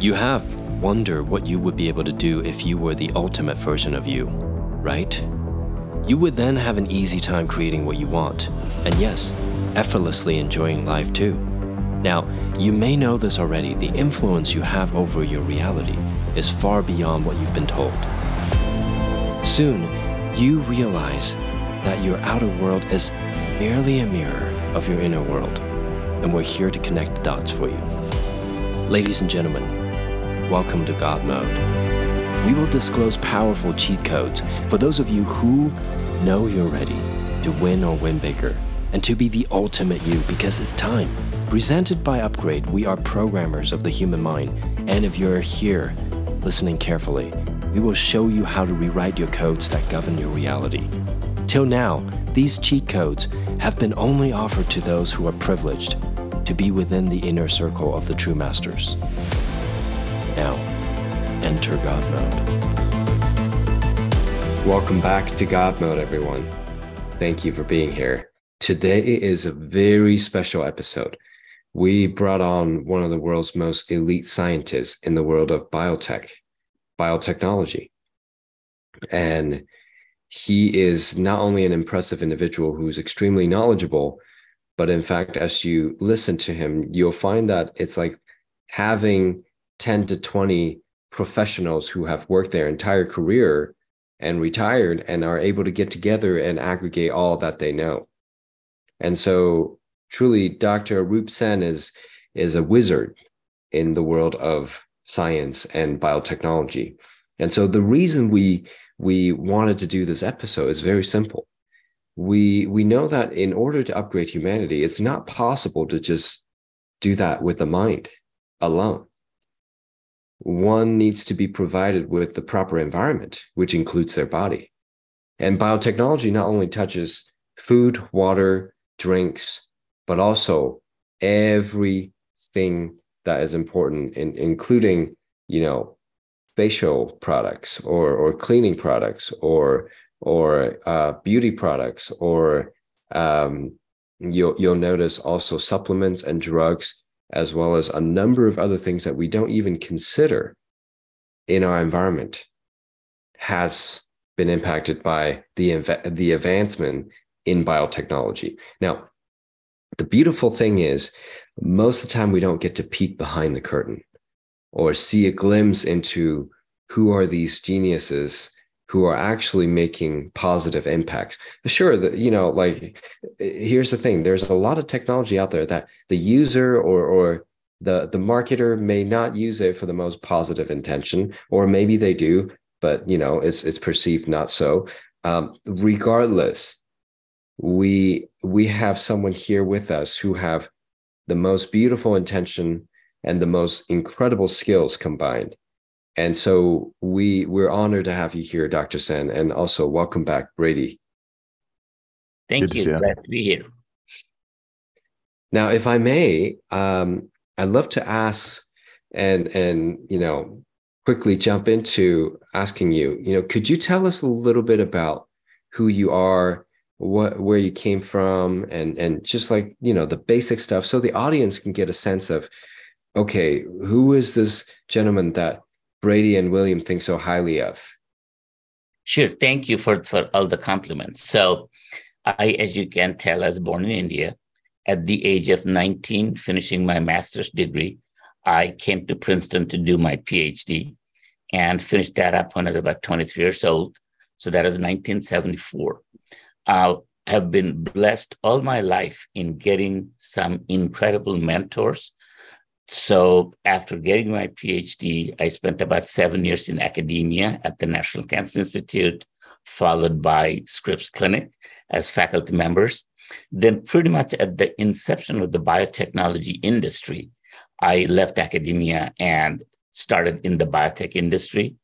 You have wondered what you would be able to do if you were the ultimate version of you, right? You would then have an easy time creating what you want, and yes, effortlessly enjoying life too. Now, you may know this already the influence you have over your reality is far beyond what you've been told. Soon, you realize that your outer world is merely a mirror of your inner world, and we're here to connect the dots for you. Ladies and gentlemen, welcome to God Mode. We will disclose powerful cheat codes for those of you who know you're ready to win or win bigger and to be the ultimate you because it's time. Presented by Upgrade, we are programmers of the human mind, and if you're here listening carefully, we will show you how to rewrite your codes that govern your reality. Till now, these cheat codes have been only offered to those who are privileged to be within the inner circle of the true masters. Now, enter God mode. Welcome back to God mode, everyone. Thank you for being here. Today is a very special episode. We brought on one of the world's most elite scientists in the world of biotech, biotechnology. And he is not only an impressive individual who's extremely knowledgeable, but in fact, as you listen to him, you'll find that it's like having 10 to 20 professionals who have worked their entire career and retired and are able to get together and aggregate all that they know. And so truly Dr. Arup Sen is is a wizard in the world of science and biotechnology. And so the reason we we wanted to do this episode is very simple. We we know that in order to upgrade humanity, it's not possible to just do that with the mind alone one needs to be provided with the proper environment, which includes their body. And biotechnology not only touches food, water, drinks, but also everything that is important, in, including, you know, facial products or or cleaning products or or uh, beauty products or um, you'll you'll notice also supplements and drugs as well as a number of other things that we don't even consider in our environment has been impacted by the, the advancement in biotechnology. Now, the beautiful thing is, most of the time we don't get to peek behind the curtain or see a glimpse into who are these geniuses who are actually making positive impacts. Sure, that you know, like here's the thing: there's a lot of technology out there that the user or or the the marketer may not use it for the most positive intention, or maybe they do, but you know, it's it's perceived not so. Um, regardless, we we have someone here with us who have the most beautiful intention and the most incredible skills combined and so we we're honored to have you here, Dr. Sen, and also welcome back, Brady. Thank Good you. Glad to be here. Now, if I may, um, I'd love to ask and and you know quickly jump into asking you, you know, could you tell us a little bit about who you are, what where you came from, and and just like you know the basic stuff, so the audience can get a sense of, okay, who is this gentleman that Brady and William think so highly of? Sure. Thank you for, for all the compliments. So, I, as you can tell, I was born in India. At the age of 19, finishing my master's degree, I came to Princeton to do my PhD and finished that up when I was about 23 years old. So that was 1974. Uh, I have been blessed all my life in getting some incredible mentors so after getting my PhD, I spent about seven years in academia at the National Cancer Institute, followed by Scripps Clinic as faculty members. Then, pretty much at the inception of the biotechnology industry, I left academia and started in the biotech industry.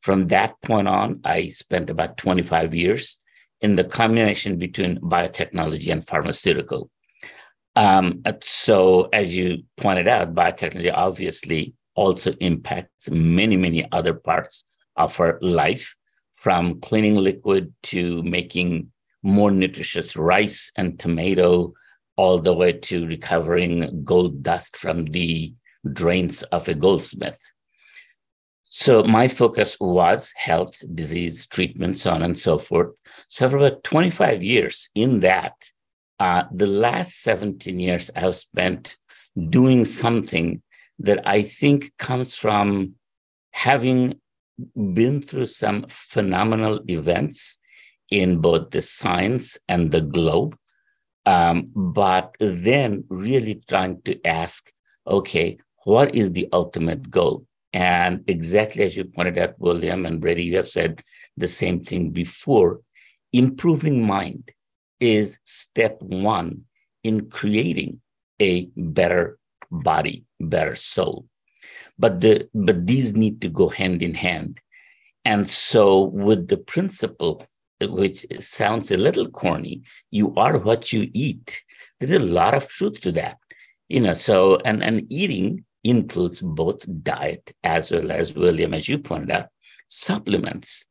From that point on, I spent about 25 years in the combination between biotechnology and pharmaceutical. Um, so, as you pointed out, biotechnology obviously also impacts many, many other parts of our life, from cleaning liquid to making more nutritious rice and tomato, all the way to recovering gold dust from the drains of a goldsmith. So my focus was health, disease, treatment, so on and so forth. So for about 25 years in that, uh, the last 17 years I've spent doing something that I think comes from having been through some phenomenal events in both the science and the globe, um, but then really trying to ask, okay, what is the ultimate goal? And exactly as you pointed out, William and Brady, you have said the same thing before. Improving mind is step one in creating a better body, better soul. But the but these need to go hand in hand. And so with the principle, which sounds a little corny, you are what you eat. There's a lot of truth to that. You know, so and and eating includes both diet as well as William, as you pointed out, supplements.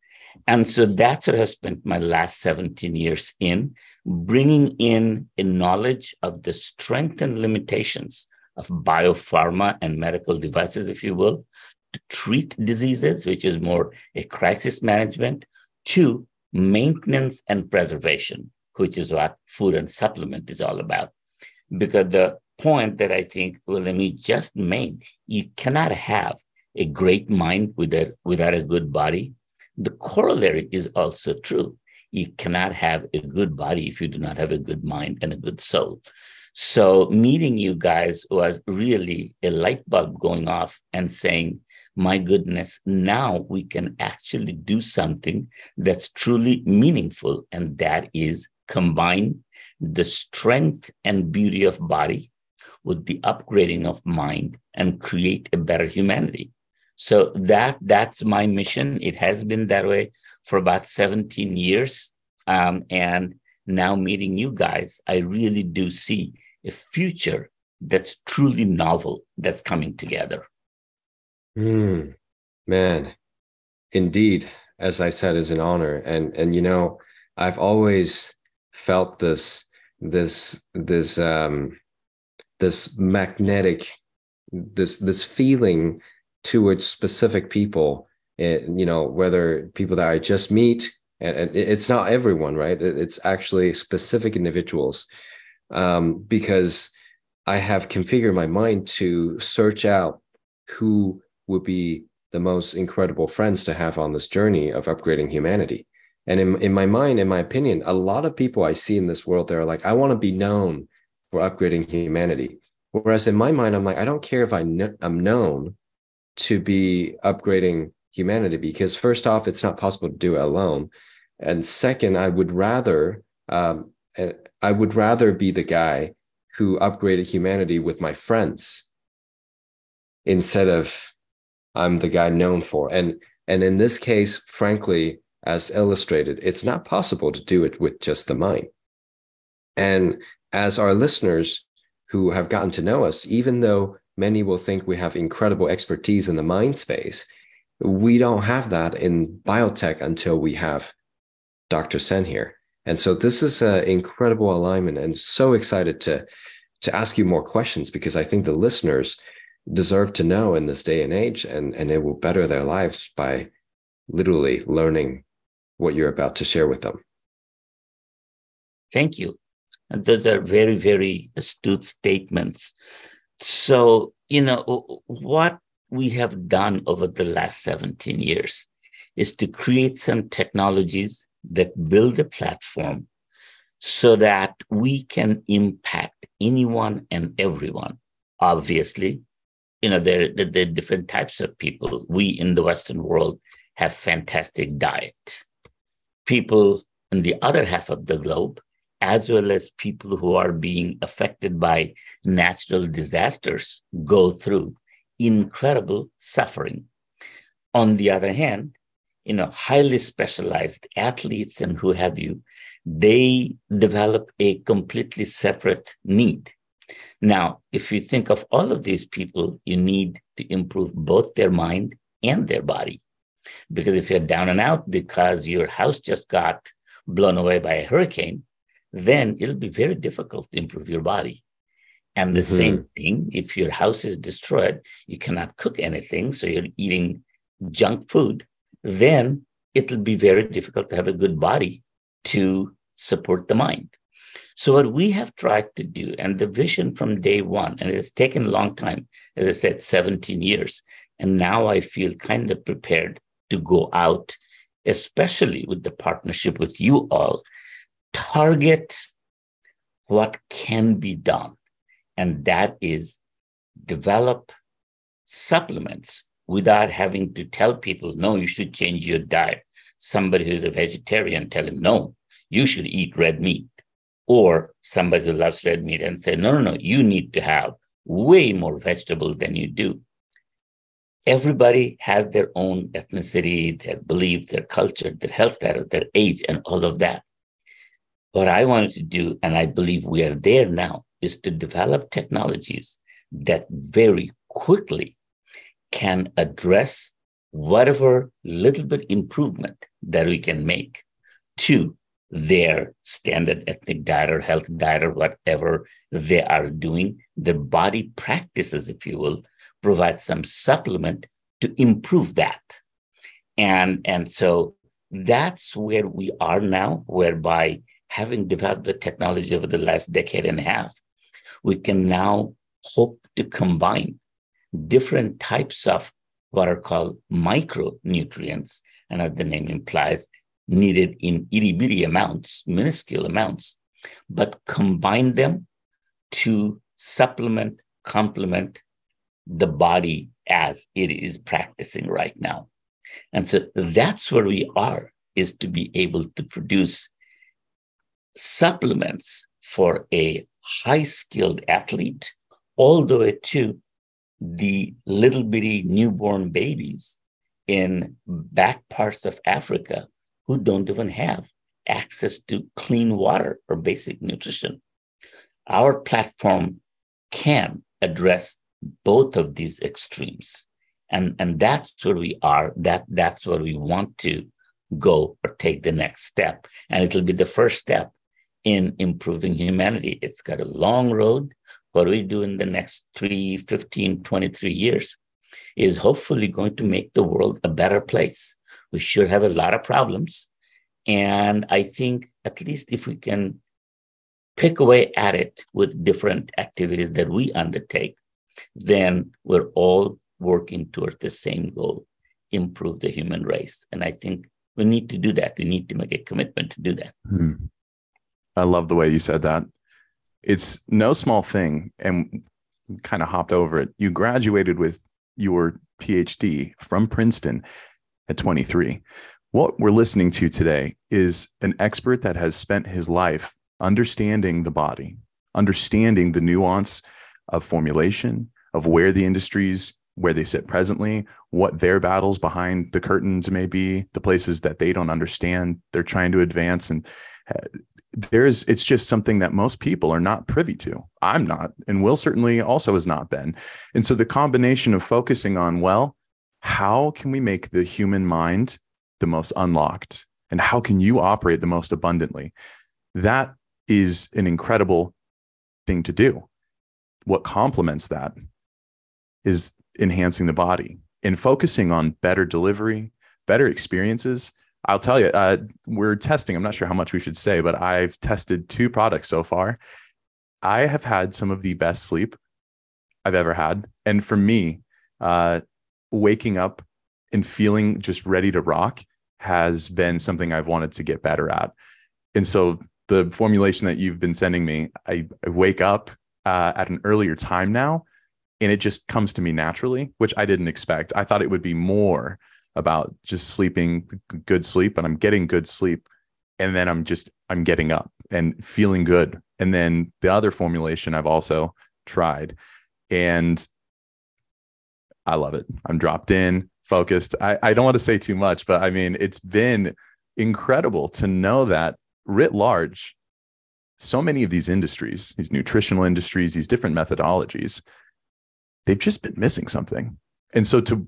And so that's what I've spent my last 17 years in, bringing in a knowledge of the strength and limitations of biopharma and medical devices, if you will, to treat diseases, which is more a crisis management, to maintenance and preservation, which is what food and supplement is all about. Because the point that I think William just made, you cannot have a great mind without, without a good body. The corollary is also true. You cannot have a good body if you do not have a good mind and a good soul. So meeting you guys was really a light bulb going off and saying, my goodness, now we can actually do something that's truly meaningful. And that is combine the strength and beauty of body with the upgrading of mind and create a better humanity. So that that's my mission. It has been that way for about 17 years. Um, and now meeting you guys, I really do see a future that's truly novel that's coming together. Mm, man, indeed, as I said, is an honor. And and you know, I've always felt this this this um this magnetic this this feeling towards specific people eh, you know whether people that i just meet and it's not everyone right it's actually specific individuals um, because I have configured my mind to search out who would be the most incredible friends to have on this journey of upgrading humanity. And in, in my mind, in my opinion, a lot of people I see in this world, they're like, I want to be known for upgrading humanity. Whereas in my mind, I'm like, I don't care if I kn- I'm known to be upgrading humanity because first off, it's not possible to do it alone. And second, I would rather um, I would rather be the guy who upgraded humanity with my friends instead of I'm the guy known for. And and in this case, frankly, as illustrated, it's not possible to do it with just the mind. And as our listeners who have gotten to know us, even though many will think we have incredible expertise in the mind space, we don't have that in biotech until we have Dr. Sen here. And so this is an incredible alignment and so excited to to ask you more questions because I think the listeners deserve to know in this day and age and, and it will better their lives by literally learning what you're about to share with them. Thank you. And those are very, very astute statements. So, you know, what we have done over the last 17 years is to create some technologies that build a platform so that we can impact anyone and everyone. Obviously, you know, there, there, there, are different types of people. We in the Western world have fantastic diet. People in the other half of the globe, as well as people who are being affected by natural disasters, go through incredible suffering. On the other hand, you know, highly specialized athletes and who have you, they develop a completely separate need. Now, if you think of all of these people, you need to improve both their mind and their body. Because if you're down and out because your house just got blown away by a hurricane, then it'll be very difficult to improve your body. And the mm-hmm. same thing, if your house is destroyed, you cannot cook anything. So you're eating junk food, then it'll be very difficult to have a good body to support the mind. So what we have tried to do, and the vision from day one, and it's taken a long time, as I said, 17 years, and now I feel kind of prepared to go out, especially with the partnership with you all, target what can be done. And that is develop supplements without having to tell people, no, you should change your diet. Somebody who's a vegetarian, tell him, no, you should eat red meat. Or somebody who loves red meat and say, no, no, no, you need to have way more vegetables than you do. Everybody has their own ethnicity, their belief, their culture, their health status, their age, and all of that. What I wanted to do, and I believe we are there now, is to develop technologies that very quickly can address whatever little bit improvement that we can make to their standard ethnic diet or health diet or whatever they are doing, their body practices, if you will, provide some supplement to improve that. And, and so that's where we are now, whereby having developed the technology over the last decade and a half, we can now hope to combine different types of what are called micronutrients. And as the name implies, needed in itty bitty amounts, minuscule amounts, but combine them to supplement, complement the body as it is practicing right now. And so that's where we are, is to be able to produce supplements for a high skilled athlete, all the way to the little bitty newborn babies in back parts of Africa who don't even have access to clean water or basic nutrition. Our platform can address both of these extremes. And, and that's where we are. That, that's where we want to go or take the next step. And it'll be the first step in improving humanity. It's got a long road. What we do in the next three, 15, 23 years is hopefully going to make the world a better place. We sure have a lot of problems. And I think at least if we can pick away at it with different activities that we undertake, then we're all working towards the same goal improve the human race. And I think we need to do that. We need to make a commitment to do that. Hmm. I love the way you said that. It's no small thing. And kind of hopped over it. You graduated with your PhD from Princeton at 23. What we're listening to today is an expert that has spent his life understanding the body, understanding the nuance of formulation, of where the industries where they sit presently, what their battles behind the curtains may be, the places that they don't understand, they're trying to advance and there's it's just something that most people are not privy to. I'm not, and Will certainly also has not been. And so the combination of focusing on, well, how can we make the human mind the most unlocked? And how can you operate the most abundantly? That is an incredible thing to do. What complements that is enhancing the body and focusing on better delivery, better experiences I'll tell you, uh, we're testing. I'm not sure how much we should say, but I've tested two products so far. I have had some of the best sleep I've ever had. And for me, uh, waking up and feeling just ready to rock has been something I've wanted to get better at. And so the formulation that you've been sending me, I, I wake up uh, at an earlier time now, and it just comes to me naturally, which I didn't expect. I thought it would be more about just sleeping good sleep and I'm getting good sleep and then I'm just I'm getting up and feeling good. And then the other formulation I've also tried and I love it. I'm dropped in, focused. I, I don't want to say too much, but I mean, it's been incredible to know that writ large, so many of these industries, these nutritional industries, these different methodologies, they've just been missing something. And so to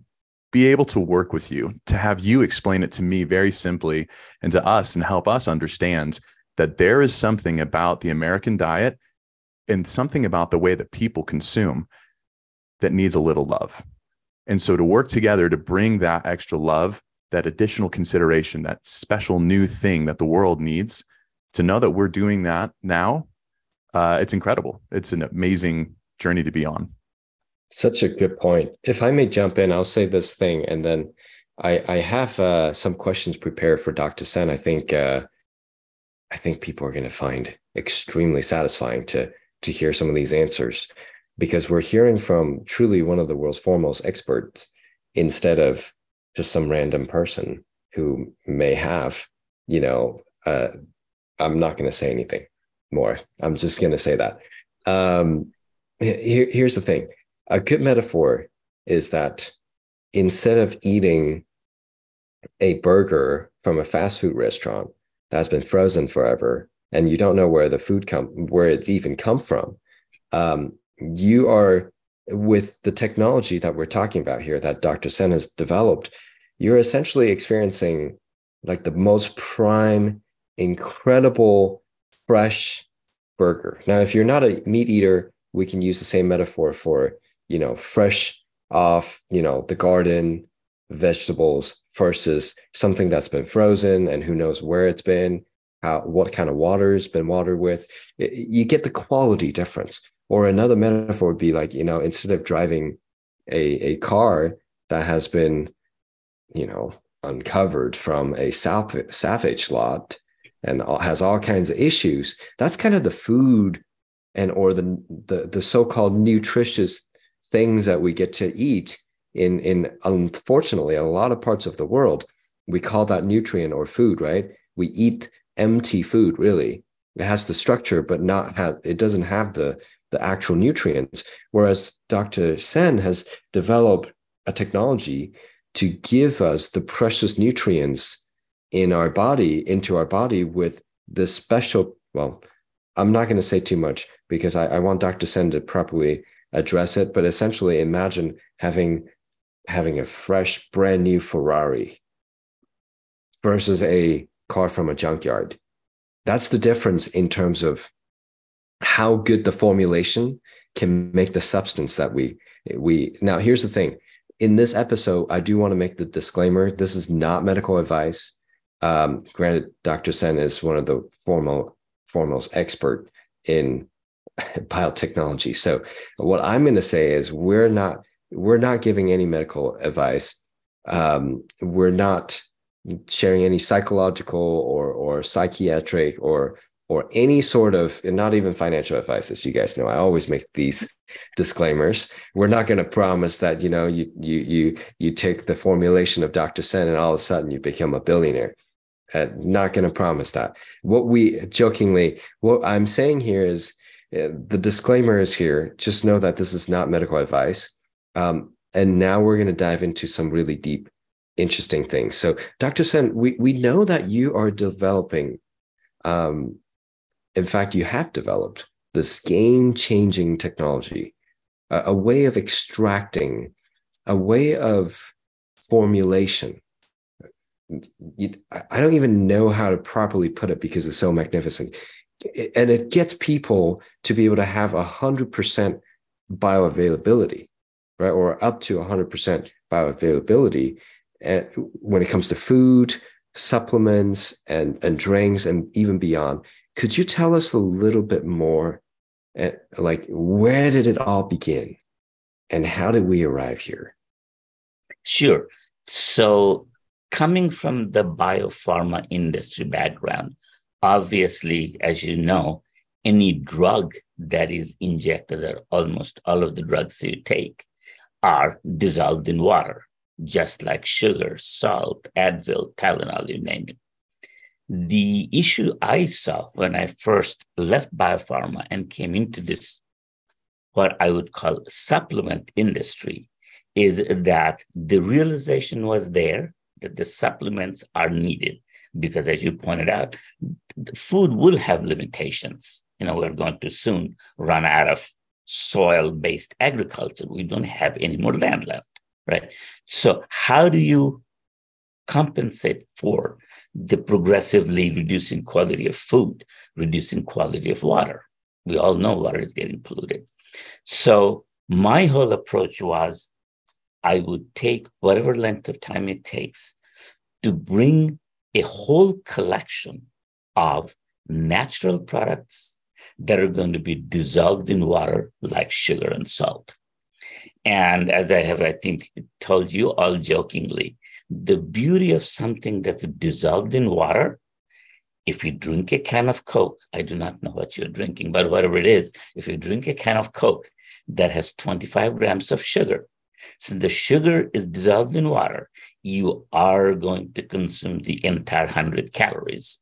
be able to work with you, to have you explain it to me very simply and to us and help us understand that there is something about the American diet and something about the way that people consume that needs a little love. And so to work together to bring that extra love, that additional consideration, that special new thing that the world needs, to know that we're doing that now, uh, it's incredible. It's an amazing journey to be on. Such a good point. If I may jump in, I'll say this thing, and then I I have uh, some questions prepared for Dr. Sen. I think uh, I think people are going to find extremely satisfying to to hear some of these answers because we're hearing from truly one of the world's foremost experts instead of just some random person who may have, you know, uh, I'm not going to say anything more. I'm just going to say that. Um, here, here's the thing a good metaphor is that instead of eating a burger from a fast food restaurant that's been frozen forever and you don't know where the food come where it's even come from um, you are with the technology that we're talking about here that dr sen has developed you're essentially experiencing like the most prime incredible fresh burger. Now if you're not a meat eater we can use the same metaphor for you know fresh off you know the garden vegetables versus something that's been frozen and who knows where it's been how what kind of water it's been watered with. You get the quality difference. Or another metaphor would be like you know instead of driving a a car that has been you know uncovered from a savage lot and has all kinds of issues that's kind of the food and or the the, the so-called nutritious things that we get to eat in in unfortunately a lot of parts of the world we call that nutrient or food right? We eat empty food really. It has the structure but not have it doesn't have the the actual nutrients. Whereas dr sen has developed a technology to give us the precious nutrients in our body into our body with this special well i'm not going to say too much because I, I want dr sen to properly address it but essentially imagine having having a fresh, brand new Ferrari versus a car from a junkyard. That's the difference in terms of how good the formulation can make the substance that we we now here's the thing. In this episode i do want to make the disclaimer. This is not medical advice. Um, granted dr sen is one of the formal foremost expert in biotechnology. So what i'm going to say is we're not we're not giving any medical advice. Um, we're not sharing any psychological or or psychiatric or or any sort of and not even financial advice as you guys know. I always make these disclaimers. We're not going to promise that you know you you you you take the formulation of dr sen and all of a sudden you become a billionaire. Uh, not going to promise that. What we jokingly what i'm saying here is the disclaimer is here just know that this is not medical advice um, and now we're going to dive into some really deep, interesting things. So, Dr. Sen, we, we know that you are developing, um, in fact, you have developed this game changing technology, a, a way of extracting, a way of formulation. I don't even know how to properly put it because it's so magnificent. And it gets people to be able to have 100% bioavailability right? Or up to 100% bioavailability eh, when it comes to food, supplements, and, and drinks, and even beyond. Could you tell us a little bit more? Uh, like, where did it all begin? And how did we arrive here? Sure. So, coming from the biopharma industry background, obviously, as you know, any drug that is injected, or almost all of the drugs you take, are dissolved in water, just like sugar, salt, Advil, Tylenol, you name it. The issue I saw when I first left biopharma and came into this, what I would call supplement industry, is that the realization was there that the supplements are needed because, as you pointed out, food will have limitations. You know, we're going to soon run out of soil based agriculture. We don't have any more land left, right? So, how do you compensate for the progressively reducing quality of food, reducing quality of water? We all know water is getting polluted. So, my whole approach was I would take whatever length of time it takes to bring a whole collection of natural products that are going to be dissolved in water like sugar and salt. And as I have, I think, told you all jokingly, the beauty of something that's dissolved in water, if you drink a can of Coke, I do not know what you're drinking, but whatever it is, if you drink a can of Coke that has 25 grams of sugar, since the sugar is dissolved in water, you are going to consume the entire 100 calories.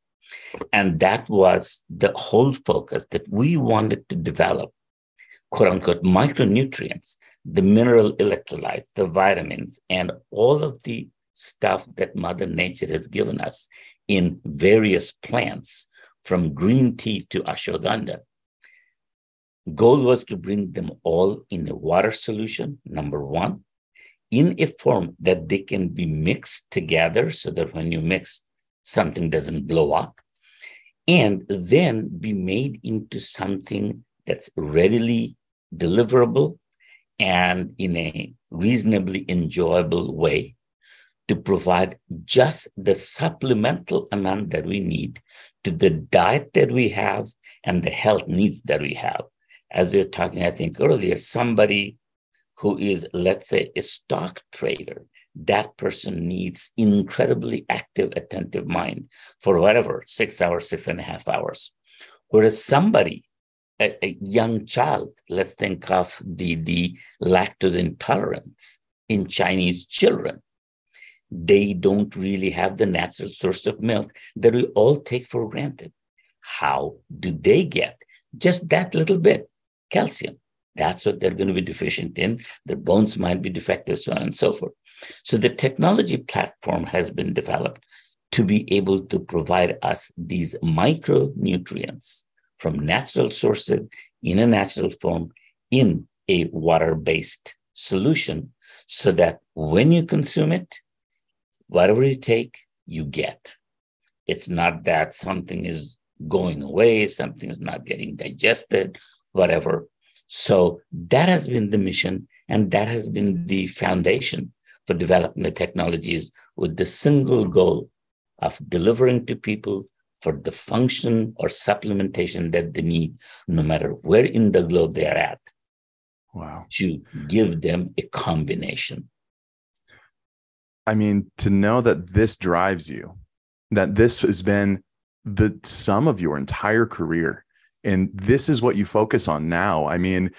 And that was the whole focus that we wanted to develop, quote unquote, micronutrients, the mineral electrolytes, the vitamins, and all of the stuff that Mother Nature has given us in various plants, from green tea to ashwagandha. Goal was to bring them all in a water solution, number one, in a form that they can be mixed together so that when you mix, something doesn't blow up, and then be made into something that's readily deliverable and in a reasonably enjoyable way to provide just the supplemental amount that we need to the diet that we have and the health needs that we have. As we were talking, I think earlier, somebody who is, let's say, a stock trader, that person needs incredibly active, attentive mind for whatever, six hours, six and a half hours. Whereas somebody, a, a young child, let's think of the, the lactose intolerance in Chinese children. They don't really have the natural source of milk that we all take for granted. How do they get just that little bit? calcium. That's what they're going to be deficient in. Their bones might be defective, so on and so forth. So the technology platform has been developed to be able to provide us these micronutrients from natural sources in a natural form in a water based solution so that when you consume it, whatever you take, you get. It's not that something is going away, something is not getting digested, whatever. So that has been the mission, and that has been the foundation for developing the technologies with the single goal of delivering to people for the function or supplementation that they need, no matter where in the globe they are at. Wow. To give them a combination. I mean, to know that this drives you, that this has been the sum of your entire career, and this is what you focus on now. I mean,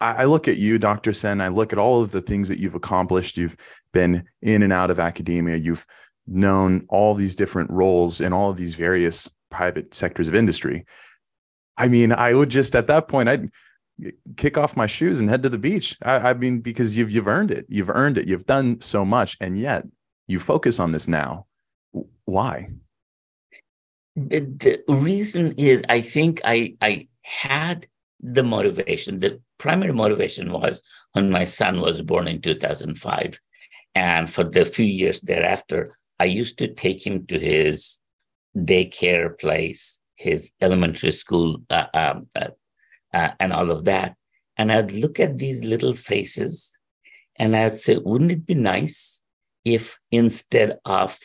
I, look at you, Dr. Sen, I look at all of the things that you've accomplished. You've been in and out of academia. You've known all these different roles in all of these various private sectors of industry. I mean, I would just at that point, I'd kick off my shoes and head to the beach. I, I mean, because you've you've earned it. You've earned it. You've done so much, and yet you focus on this now. Why? the, the reason is I think I I had the motivation. The primary motivation was when my son was born in 2005. And for the few years thereafter, I used to take him to his daycare place, his elementary school, uh, um, uh, uh, and all of that. And I'd look at these little faces and I'd say, wouldn't it be nice if instead of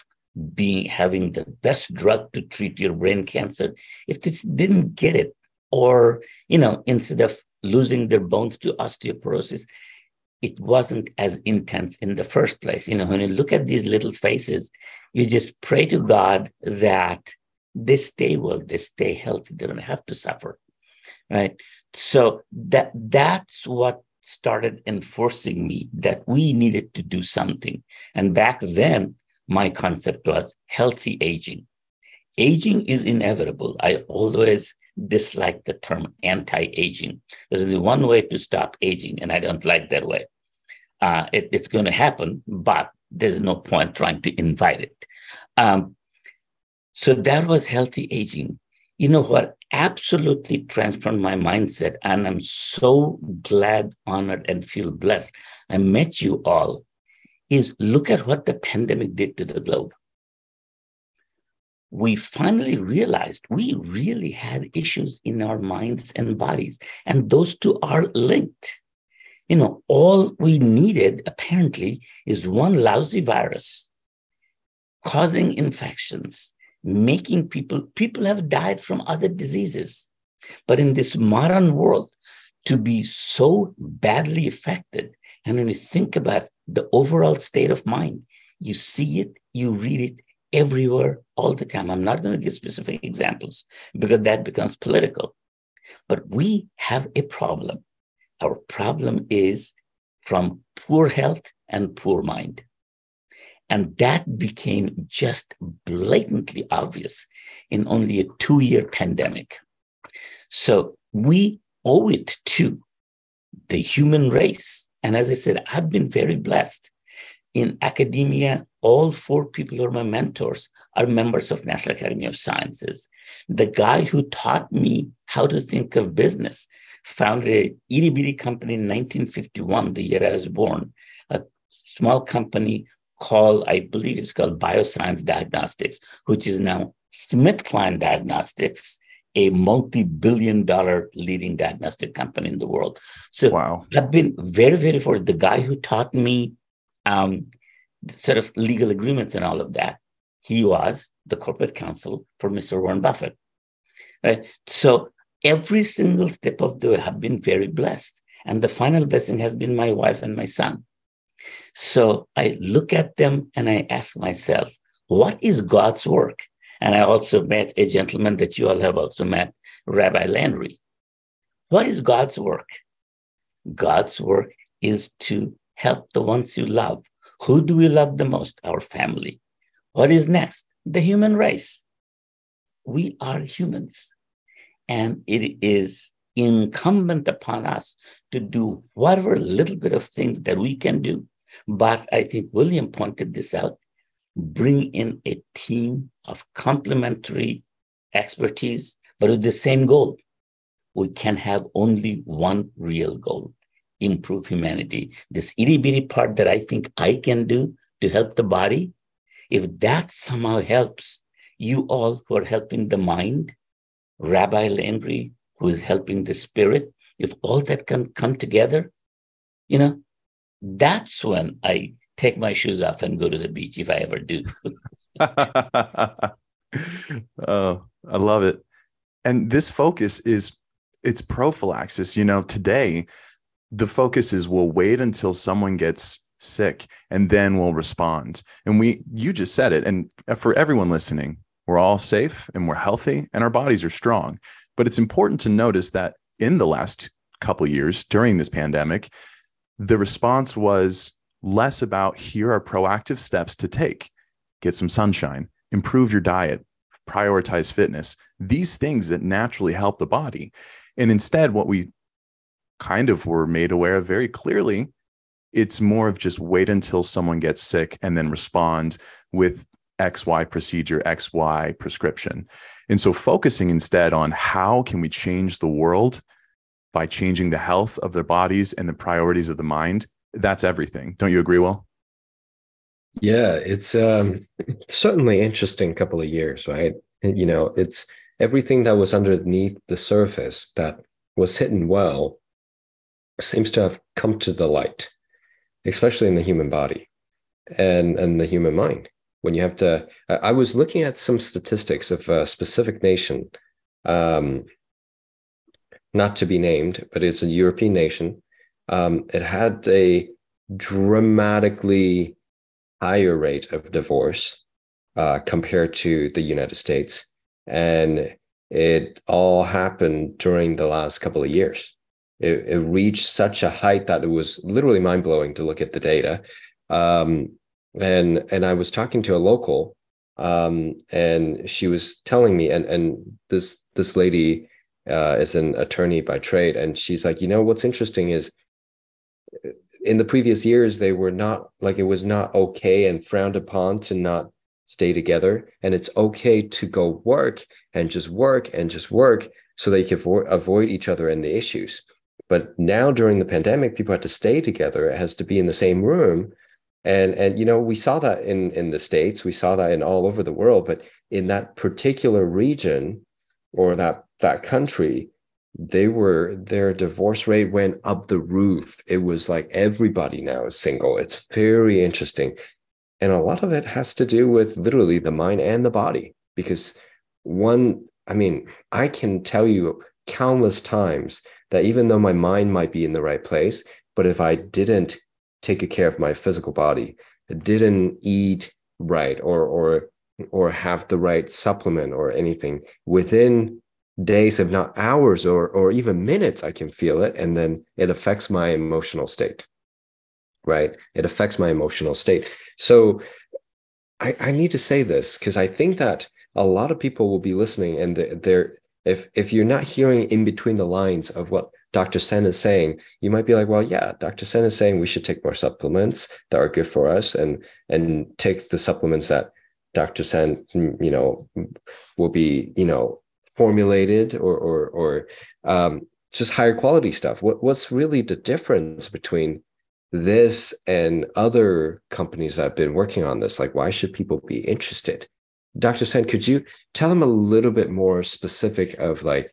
being having the best drug to treat your brain cancer if this didn't get it or you know instead of losing their bones to osteoporosis it wasn't as intense in the first place you know when you look at these little faces you just pray to god that they stay well they stay healthy they don't have to suffer right so that that's what started enforcing me that we needed to do something and back then my concept was healthy aging. Aging is inevitable. I always dislike the term anti aging. There's only one way to stop aging, and I don't like that way. Uh, it, it's going to happen, but there's no point trying to invite it. Um, so that was healthy aging. You know what absolutely transformed my mindset, and I'm so glad, honored, and feel blessed. I met you all is look at what the pandemic did to the globe. We finally realized we really had issues in our minds and bodies, and those two are linked. You know, all we needed apparently is one lousy virus causing infections, making people, people have died from other diseases. But in this modern world, to be so badly affected, and when you think about the overall state of mind, you see it, you read it everywhere all the time. I'm not going to give specific examples because that becomes political. But we have a problem. Our problem is from poor health and poor mind. And that became just blatantly obvious in only a two year pandemic. So we owe it to the human race. And as I said, I've been very blessed. In academia, all four people who are my mentors are members of National Academy of Sciences. The guy who taught me how to think of business founded a itty bitty company in 1951, the year I was born, a small company called, I believe it's called Bioscience Diagnostics, which is now SmithKline Diagnostics, a multi-billion dollar leading diagnostic company in the world. So wow. I've been very, very fortunate. The guy who taught me um, sort of legal agreements and all of that, he was the corporate counsel for Mr. Warren Buffett. Right? So every single step of the way, I've been very blessed. And the final blessing has been my wife and my son. So I look at them and I ask myself, what is God's work? And I also met a gentleman that you all have also met, Rabbi Landry. What is God's work? God's work is to help the ones you love. Who do we love the most? Our family. What is next? The human race. We are humans. And it is incumbent upon us to do whatever little bit of things that we can do. But I think William pointed this out bring in a team of complementary expertise, but with the same goal. We can have only one real goal improve humanity. This itty bitty part that I think I can do to help the body, if that somehow helps you all who are helping the mind, Rabbi Landry, who is helping the spirit, if all that can come together, you know, that's when I take my shoes off and go to the beach if I ever do. oh, I love it. And this focus is it's prophylaxis. You know, today the focus is we'll wait until someone gets sick and then we'll respond. And we you just said it and for everyone listening, we're all safe and we're healthy and our bodies are strong. But it's important to notice that in the last couple years during this pandemic, the response was less about here are proactive steps to take get some sunshine improve your diet prioritize fitness these things that naturally help the body and instead what we kind of were made aware of very clearly it's more of just wait until someone gets sick and then respond with xy procedure xy prescription and so focusing instead on how can we change the world by changing the health of their bodies and the priorities of the mind that's everything. Don't you agree, Will? Yeah, it's um, certainly interesting couple of years, right? You know, it's everything that was underneath the surface that was hidden well seems to have come to the light, especially in the human body and and the human mind. When you have to, I was looking at some statistics of a specific nation, um, not to be named, but it's a European nation um, it had a dramatically higher rate of divorce uh, compared to the United States. And it all happened during the last couple of years. It, it reached such a height that it was literally mind blowing to look at the data. Um, and and I was talking to a local, um, and she was telling me, and and this this lady uh, is an attorney by trade, and she's like, you know, what's interesting is in the previous years they were not like it was not okay and frowned upon to not stay together and it's okay to go work and just work and just work so they can avo- avoid each other and the issues but now during the pandemic people had to stay together. It has to be in the same room. And and you know we saw that in in the states. We saw that in all over the world. But in that particular region or that that country they were their divorce rate went up the roof. It was like everybody now is single. It's very interesting. And a lot of it has to do with literally the mind and the body. Because one i mean i can tell you countless times that even though my mind might be in the right place but if i didn't take care of my physical body didn't eat right or or or have the right supplement or anything within days if not hours or or even minutes i can feel it. And then it affects my emotional state right? It affects my emotional state. So i i need to say this because i think that a lot of people will be listening and they're if if you're not hearing in between the lines of what Dr. Sen is saying, you might be like, well, yeah, Dr. Sen is saying we should take more supplements that are good for us and and take the supplements that Dr. Sen, you know, will be, you know, formulated or or or um, just higher quality stuff. What what's really the difference between this and other companies that have been working on this? Like, why should people be interested? Dr. Sen, could you tell them a little bit more specific of like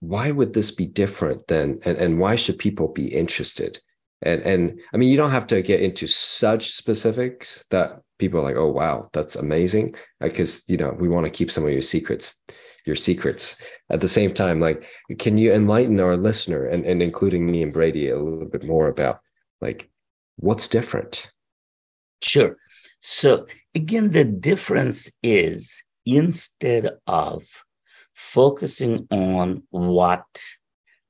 why would this be different than and, and why should people be interested? And and i mean you don't have to get into such specifics that people are like oh wow that's amazing. Uh, because you know we want to keep some of your secrets your secrets. At the same time like can you enlighten our listener and, and including me and brady a little bit more about like what's different? Sure so again the difference is instead of focusing on what,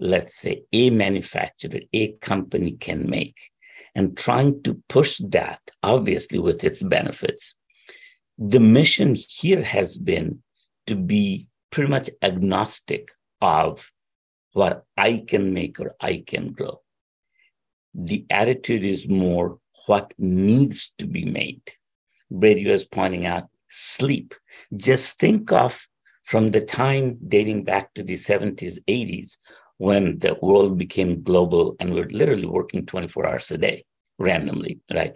let's say, a manufacturer, a company can make, and trying to push that, obviously, with its benefits. The mission here has been to be pretty much agnostic of what I can make or I can grow. The attitude is more what needs to be made. Brady was pointing out sleep. Just think of from the time dating back to the 70s, 80s, when the world became global and we're literally working 24 hours a day randomly, right?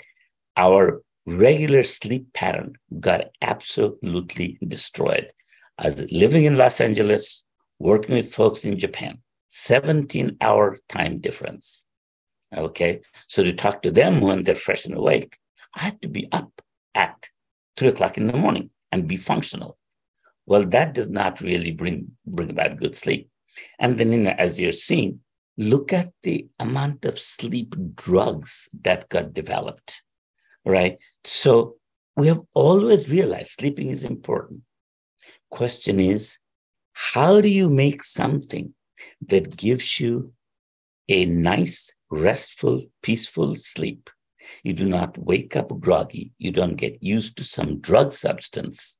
Our regular sleep pattern got absolutely destroyed. As living in Los Angeles, working with folks in Japan, 17 hour time difference. Okay. So to talk to them when they're fresh and awake, I had to be up at three o'clock in the morning and be functional. Well, that does not really bring, bring about good sleep. And then, in, as you're seeing, look at the amount of sleep drugs that got developed, right? So we have always realized sleeping is important. Question is, how do you make something that gives you a nice, restful, peaceful sleep? You do not wake up groggy. You don't get used to some drug substance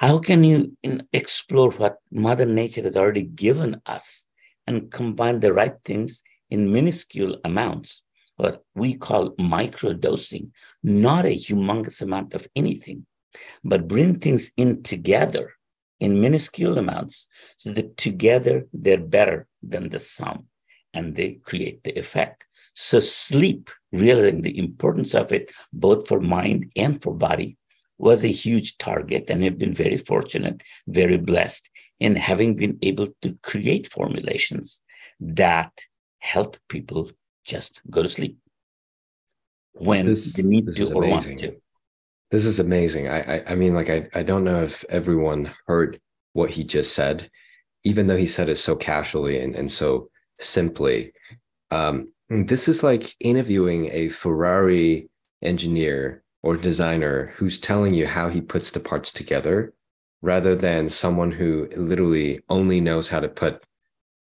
how can you explore what Mother Nature has already given us and combine the right things in minuscule amounts, what we call microdosing, not a humongous amount of anything, but bring things in together in minuscule amounts so that together they're better than the sum and they create the effect. So, sleep, realizing the importance of it, both for mind and for body, was a huge target and have been very fortunate, very blessed in having been able to create formulations that help people just go to sleep when this, they need to or want to. This is amazing. I, I, I mean, like I, I don't know if everyone heard what he just said, even though he said it so casually and, and so simply. Um, this is like interviewing a Ferrari engineer or designer who's telling you how he puts the parts together rather than someone who literally only knows how to put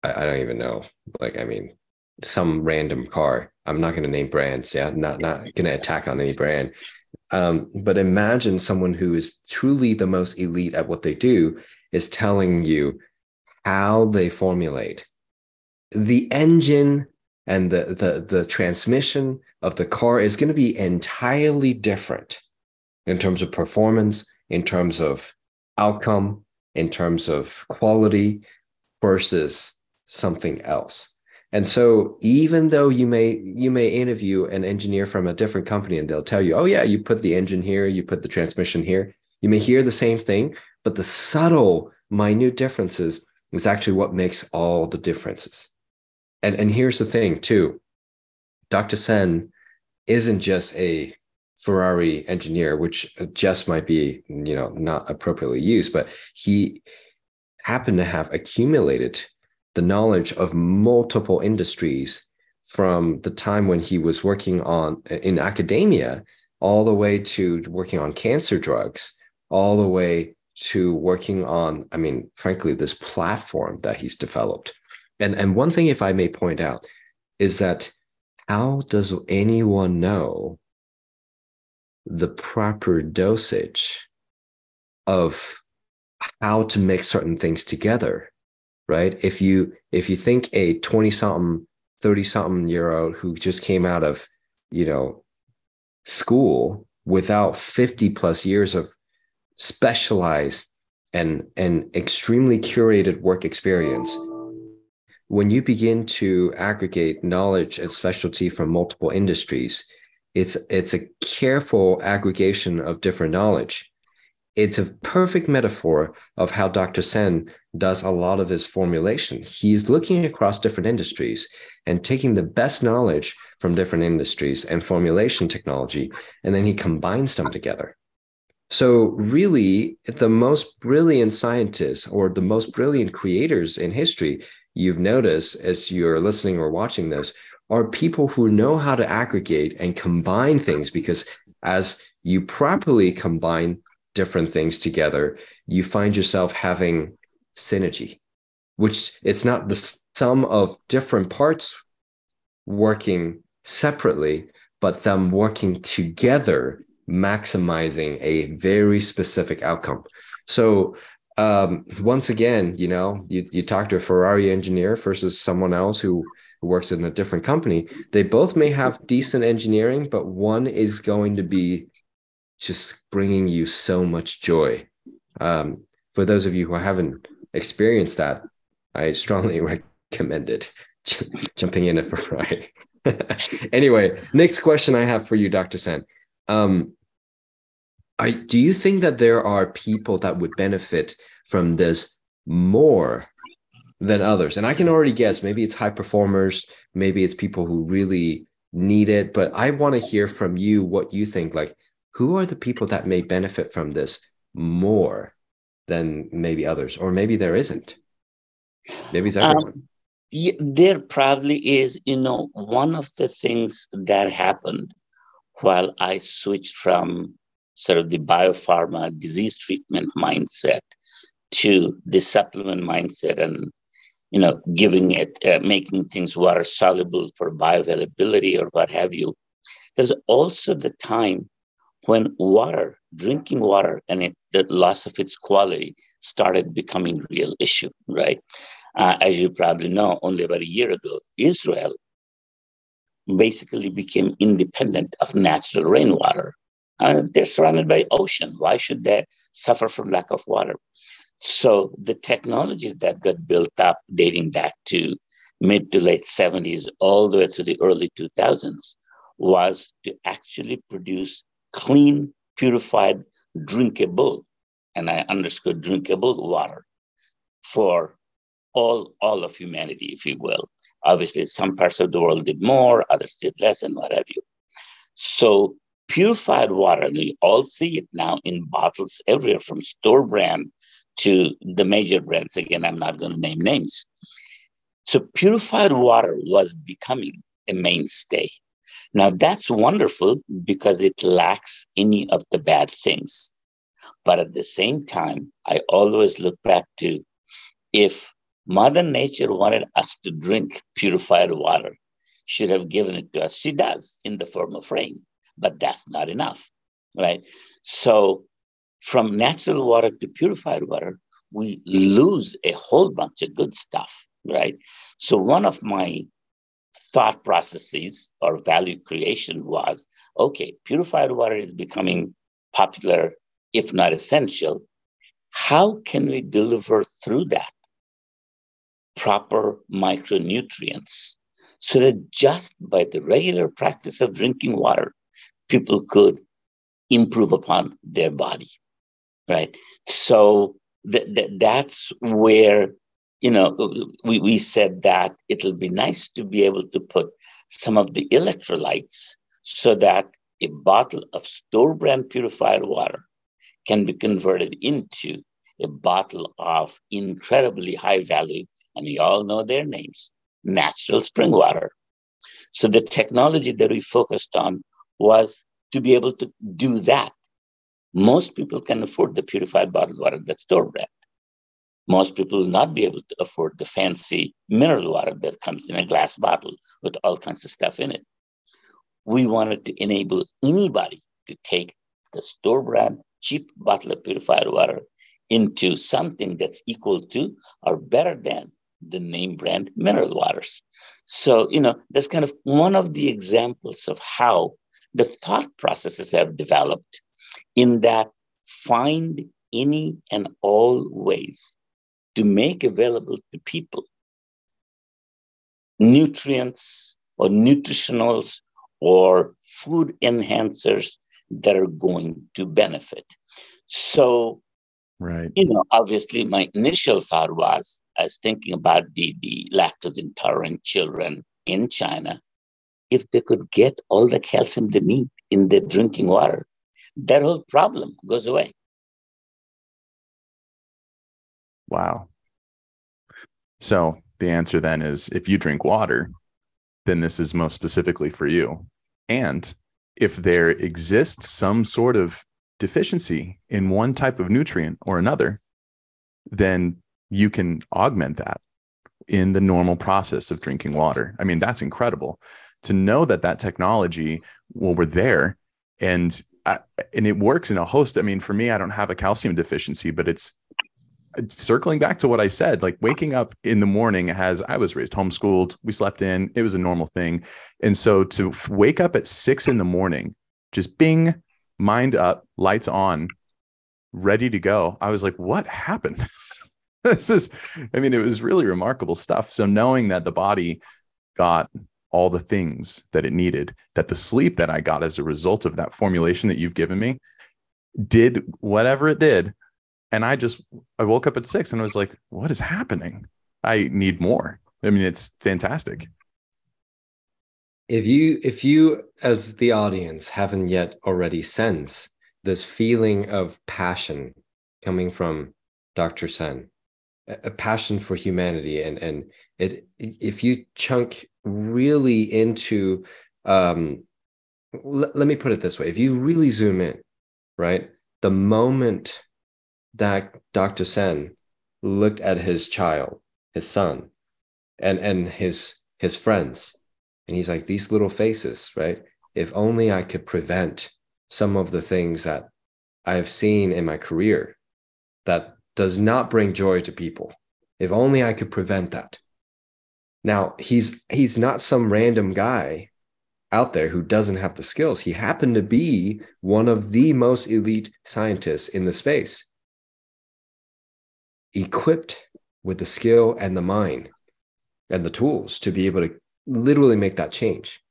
I, I don't even know like i mean some random car. I'm not going to name brands yeah? Not not going to attack on any brand. Um, but imagine someone who is truly the most elite at what they do is telling you how they formulate. The engine and the the the transmission of the car is going to be entirely different in terms of performance, in terms of outcome, in terms of quality versus something else. And so even though you may you may interview an engineer from a different company and they'll tell you, "Oh yeah, you put the engine here, you put the transmission here." You may hear the same thing, but the subtle minute differences is actually what makes all the differences. And, and here's the thing, too Dr. Sen isn't just a Ferrari engineer, which just might be, you know, not appropriately used, but he happened to have accumulated the knowledge of multiple industries from the time when he was working on in academia all the way to working on cancer drugs all the way to working on i mean frankly this platform that he's developed and and one thing if i may point out is that how does anyone know the proper dosage of how to mix certain things together right? If you if you think a 20 something 30 something year old who just came out of you know school without 50 plus years of specialized and and extremely curated work experience when you begin to aggregate knowledge and specialty from multiple industries it's it's a careful aggregation of different knowledge it's a perfect metaphor of how Dr. Sen does a lot of his formulation. He's looking across different industries and taking the best knowledge from different industries and formulation technology, and then he combines them together. So, really, the most brilliant scientists or the most brilliant creators in history, you've noticed as you're listening or watching this, are people who know how to aggregate and combine things because as you properly combine different things together, you find yourself having synergy, which it's not the sum of different parts working separately, but them working together, maximizing a very specific outcome. So um, once again, you know, you, you talk to a Ferrari engineer versus someone else who works in a different company. They both may have decent engineering, but one is going to be just bringing you so much joy. Um, for those of you who haven't experienced that, I strongly recommend it. Jumping in for right. anyway, next question I have for you, Dr. Sen. Um, Do you think that there are people that would benefit from this more than others? And I can already guess maybe it's high performers, maybe it's people who really need it, but I want to hear from you what you think. Like, who are the people that may benefit from this more than maybe others or maybe there isn't maybe it's everyone um, there probably is you know one of the things that happened while i switched from sort of the biopharma disease treatment mindset to the supplement mindset and you know giving it uh, making things water soluble for bioavailability or what have you there's also the time when water, drinking water, and it, the loss of its quality started becoming real issue, right? Uh, as you probably know, only about a year ago, Israel basically became independent of natural rainwater. Uh, they're surrounded by ocean. Why should they suffer from lack of water? So the technologies that got built up dating back to mid to late 70s all the way to the early 2000s was to actually produce clean, purified, drinkable, and I underscore drinkable water for all, all of humanity, if you will. Obviously, some parts of the world did more, others did less, and what have you. So purified water, and we all see it now in bottles everywhere from store brand to the major brands. Again, I'm not going to name names. So purified water was becoming a mainstay. Now, that's wonderful because it lacks any of the bad things. But at the same time, I always look back to if Mother Nature wanted us to drink purified water, should have given it to us. She does in the form of rain, but that's not enough, right? So, from natural water to purified water, we lose a whole bunch of good stuff, right? So, one of my thought processes or value creation was okay, purified water is becoming popular, if not essential. How can we deliver through that proper micronutrients so that just by the regular practice of drinking water, people could improve upon their body? Right. So th- th- that's where you know, we, we said that it'll be nice to be able to put some of the electrolytes so that a bottle of store brand purified water can be converted into a bottle of incredibly high value, and we all know their names, natural spring water. So the technology that we focused on was to be able to do that. Most people can afford the purified bottled water that's store brand. Most people will not be able to afford the fancy mineral water that comes in a glass bottle with all kinds of stuff in it. We wanted to enable anybody to take the store brand cheap bottle of purified water into something that's equal to or better than the name brand mineral waters. So, you know, that's kind of one of the examples of how the thought processes have developed in that find any and all ways to make available to people nutrients or nutritionals or food enhancers that are going to benefit. So, right, you know, obviously, my initial thought was I was thinking about the the lactose intolerant children in China. If they could get all the calcium they need in their drinking water, that whole problem goes away. Wow. So the answer then is if you drink water, then this is most specifically for you. And if there exists some sort of deficiency in one type of nutrient or another, then you can augment that in the normal process of drinking water. I mean, that's incredible to know that that technology, well, we're there and I, and it works in a host. I mean, for me, I don't have a calcium deficiency, but it's circling back to what I said, like waking up in the morning has I was raised homeschooled, we slept in, it was a normal thing. And so to wake up at six in the morning, just bing, mind up, lights on, ready to go. I was like, what happened? this is, I mean, it was really remarkable stuff. So knowing that the body got all the things that it needed, that the sleep that I got as a result of that formulation that you've given me did whatever it did and I just I woke up at six and I was like, what is happening? I need more. I mean, it's fantastic. If you if you as the audience haven't yet already sensed this feeling of passion coming from Dr. Sen, a passion for humanity, and and it if you chunk really into um l- let me put it this way if you really zoom in right the moment that Dr. Sen looked at his child, his son, and and his his friends, and he's like, these little faces, right? If only I could prevent some of the things that I have seen in my career that does not bring joy to people. If only I could prevent that. Now, he's he's not some random guy out there who doesn't have the skills. He happened to be one of the most elite scientists in the space equipped with the skill and the mind and the tools to be able to literally make that change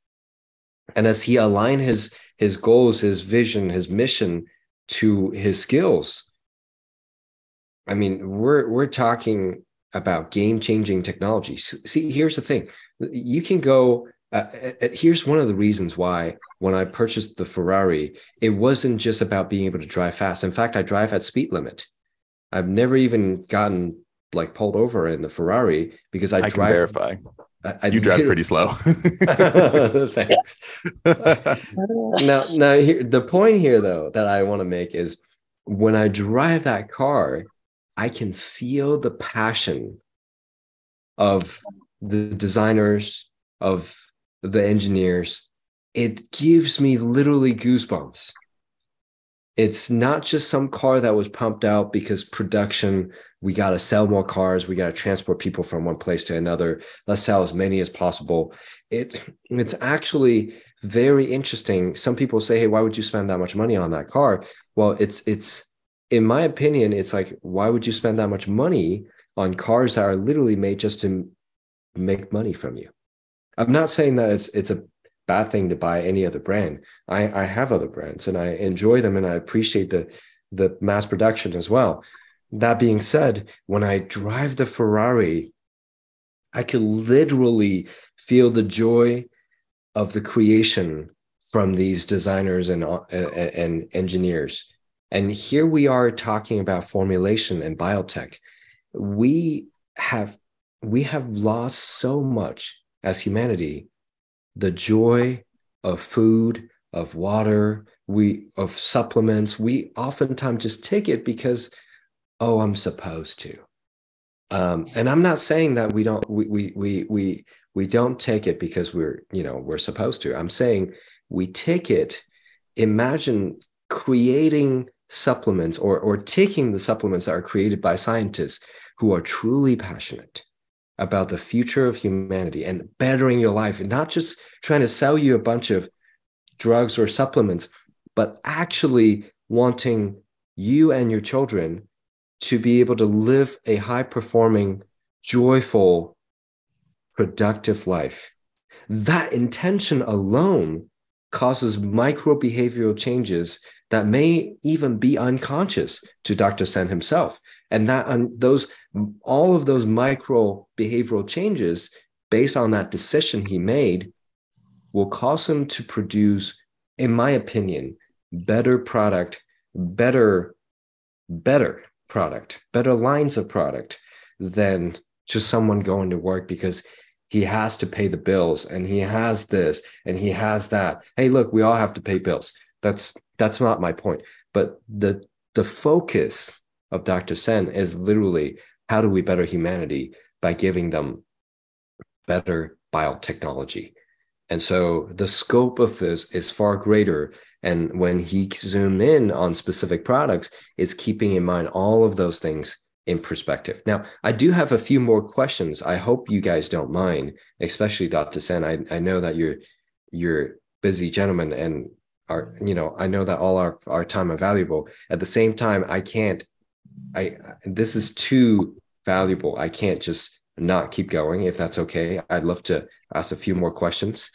and as he aligned his his goals his vision his mission to his skills i mean we're we're talking about game changing technology see here's the thing you can go uh, uh, here's one of the reasons why when i purchased the ferrari it wasn't just about being able to drive fast in fact i drive at speed limit I've never even gotten like pulled over in the Ferrari because I, I drive. Verify. I, I you drive pretty slow. Thanks. now, now here, the point here though that I want to make is when I drive that car, I can feel the passion of the designers, of the engineers. It gives me literally goosebumps. It's not just some car that was pumped out because production we got to sell more cars we got to transport people from one place to another. Let's sell as many as possible. It it's actually very interesting. Some people say hey why would you spend that much money on that car? Well it's it's in my opinion it's like why would you spend that much money on cars that are literally made just to make money from you i'm not saying that it's it's a bad thing to buy any other brand. I, I have other brands and I enjoy them and I appreciate the the mass production as well. that being said, when I drive the Ferrari, I could literally feel the joy of the creation from these designers and, uh, and engineers. And here we are talking about formulation and biotech. We have we have lost so much as humanity the joy of food, of water, we of supplements. We oftentimes just take it because, oh, I'm supposed to. Um, and I'm not saying that we don't we we we we we don't take it because we're you know we're supposed to. I'm saying we take it. Imagine creating supplements or or taking the supplements that are created by scientists who are truly passionate about the future of humanity and bettering your life and not just trying to sell you a bunch of drugs or supplements but actually wanting you and your children to be able to live a high performing joyful productive life. That intention alone causes micro behavioral changes that may even be unconscious to Dr. Sen himself. And that um, those all of those micro behavioral changes based on that decision he made will cause him to produce, in my opinion, better product, better, better product, better lines of product than just someone going to work because he has to pay the bills and he has this and he has that. Hey, look, we all have to pay bills. That's that's not my point. But the the focus of Dr. Sen is literally how do we better humanity by giving them better biotechnology. And so the scope of this is far greater. And when he zoom in on specific products, it's keeping in mind all of those things in perspective. Now, I do have a few more questions. I hope you guys don't mind, especially Dr. Sen. I, I know that you're you're busy gentlemen and are you know i know that all our, our time are valuable at the same time i can't i this is too valuable i can't just not keep going if that's okay i'd love to ask a few more questions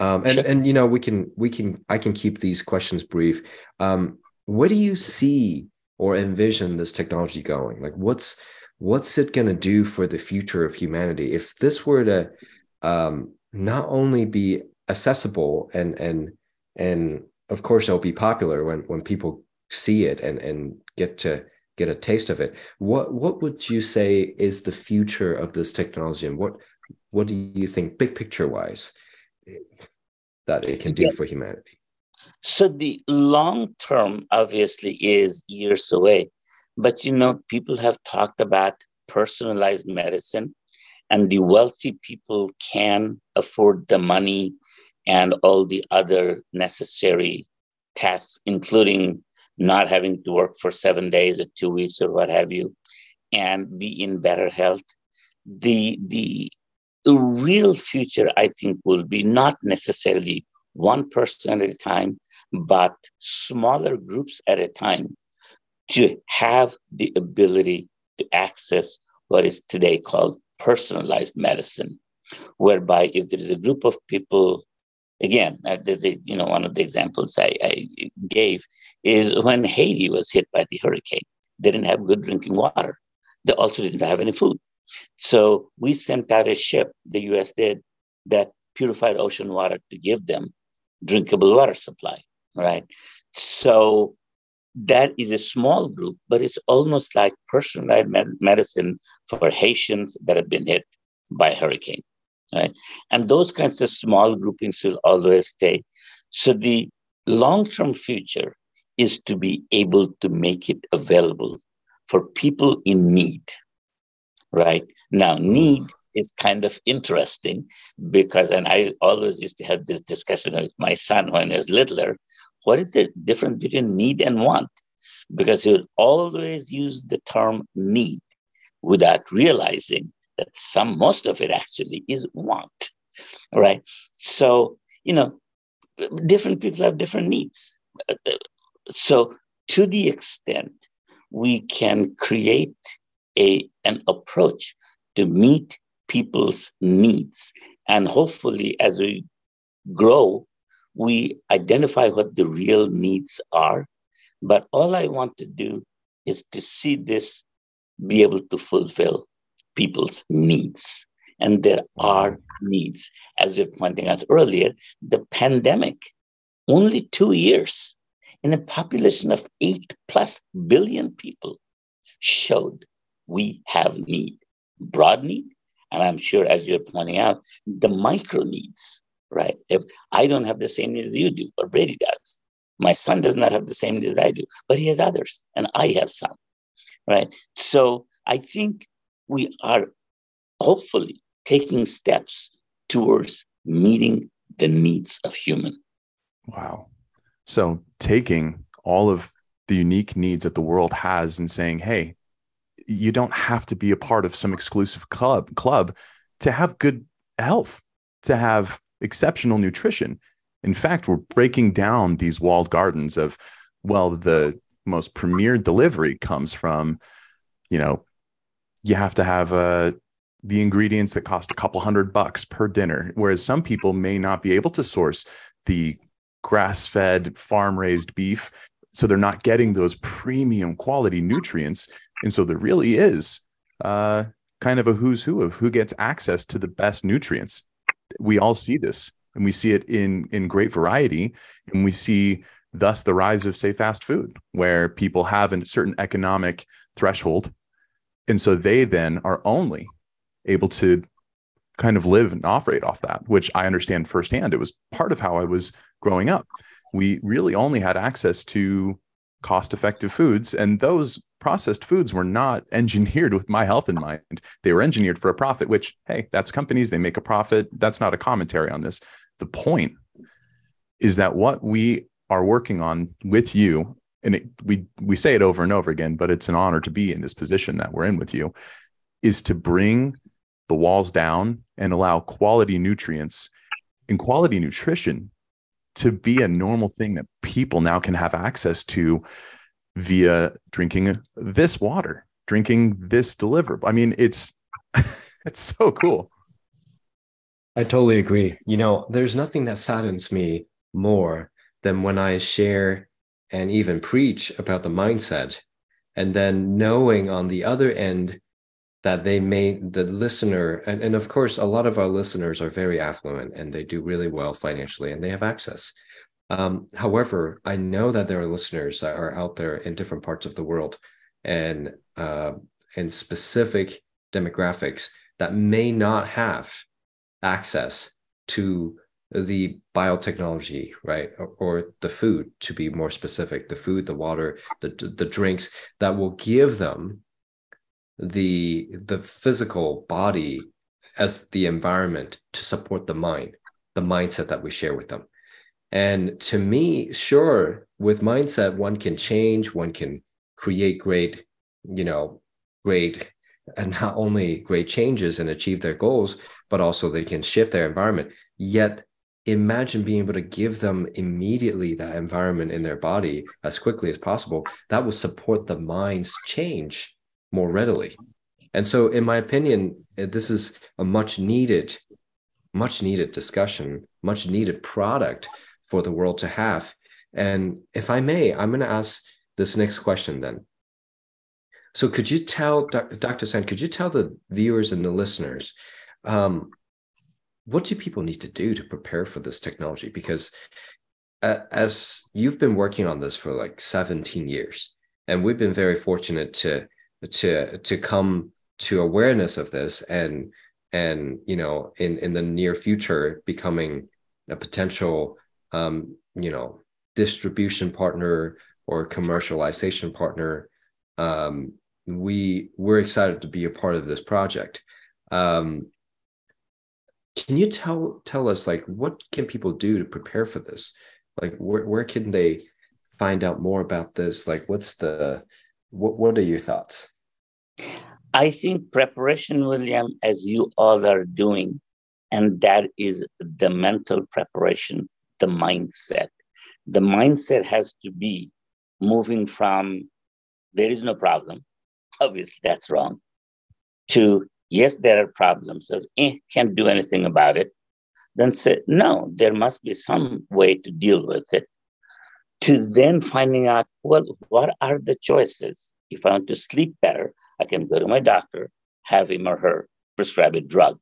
um, and sure. and you know we can we can i can keep these questions brief um, what do you see or envision this technology going? Like what's what's it going to do for the future of humanity? If this were to um, not only be accessible and and and of course it'll be popular when when people see it and and get to get a taste of it what what would you say is the future of this technology? And what what do you think big picture wise that it can do yeah. for humanity so the long term obviously is years away but you know people have talked about personalized medicine and the wealthy people can afford the money and all the other necessary tasks, including not having to work for seven days or two weeks or what have you, and be in better health. The, the real future, I think, will be not necessarily one person at a time, but smaller groups at a time to have the ability to access what is today called personalized medicine, whereby if there is a group of people again, uh, the, the, you know, one of the examples I, I, gave is when Haiti was hit by the hurricane. They didn't have good drinking water. They also didn't have any food. So we sent out a ship, the US did, that purified ocean water to give them drinkable water supply, right? So that is a small group, but it's almost like personalized medicine for Haitians that have been hit by hurricane right? And those kinds of small groupings will always stay. So the long-term future is to be able to make it available for people in need, right? Now, need is kind of interesting because, and I always used to have this discussion with my son when he was littler. What is the difference between need and want? Because he would always use the term need without realizing that some most of it actually is want right so you know different people have different needs so to the extent we can create a an approach to meet people's needs and hopefully as we grow we identify what the real needs are but all i want to do is to see this be able to fulfill people's needs. And there are needs. As you're pointing out earlier, the pandemic, only two years in a population of eight plus billion people, showed we have need, broad need, and I'm sure, as you're pointing out, the micro needs, right? If I don't have the same needs you do, or Brady does, my son does not have the same needs I do, but he has others, and I have some, right? So I think we are hopefully taking steps towards meeting the needs of human. Wow. So taking all of the unique needs that the world has and saying, hey, you don't have to be a part of some exclusive club club to have good health, to have exceptional nutrition. In fact, we're breaking down these walled gardens of, well, the most premier delivery comes from, you know, you have to have uh, the ingredients that cost a couple hundred bucks per dinner, whereas some people may not be able to source the grass fed, farm raised beef. So they're not getting those premium quality nutrients. And so there really is uh, kind of a who's who of who gets access to the best nutrients. We all see this and we see it in, in great variety. And we see thus the rise of, say, fast food, where people have a certain economic threshold. And so they then are only able to kind of live and operate off that, which I understand firsthand. It was part of how I was growing up. We really only had access to cost effective foods, and those processed foods were not engineered with my health in mind. They were engineered for a profit, which, hey, that's companies, they make a profit. That's not a commentary on this. The point is that what we are working on with you, and it, we we say it over and over again, but it's an honor to be in this position that we're in with you, is to bring the walls down and allow quality nutrients and quality nutrition to be a normal thing that people now can have access to via drinking this water, drinking this deliverable. I mean, it's it's so cool. I totally agree. You know, there's nothing that saddens me more than when I share and even preach about the mindset and then knowing on the other end that they may the listener and, and of course a lot of our listeners are very affluent and they do really well financially and they have access. Um, however i know that there are listeners that are out there in different parts of the world and uh, in specific demographics that may not have access to the biotechnology right or, or, the food to be more specific the food the water the the drinks that will give them the the physical body as the environment to support the mind the mindset that we share with them. And to me sure with mindset one can change one can create great you know great and not only great changes and achieve their goals but also they can shift their environment. Yet imagine being able to give them immediately that environment in their body as quickly as possible. That will support the mind's change more readily. And so, in my opinion, eh, this is a much needed, much needed discussion, much needed product for the world to have. And if I may, I'm going to ask this next question then. So, could you tell Dr. Sen, could you tell the viewers and the listeners, um, what do people need to do to prepare for this technology? Because uh, as you've been working on this for like 17 years, and we've been very fortunate to to to come to awareness of this and and you know in in the near future becoming a potential um you know distribution partner or commercialization partner um we we're excited to be a part of this project. Um can you tell tell us like what can people do to prepare for this? Like where, where can they find out more about this? Like what's the what, what are your thoughts? I think preparation, William, as you all are doing, and that is the mental preparation, the mindset. The mindset has to be moving from there is no problem, obviously that's wrong, to yes, there are problems, so eh, can't do anything about it. Then say, no, there must be some way to deal with it. To then finding out, well, what are the choices? if I want to sleep better, I can go to my doctor, have him or her prescribe a drug.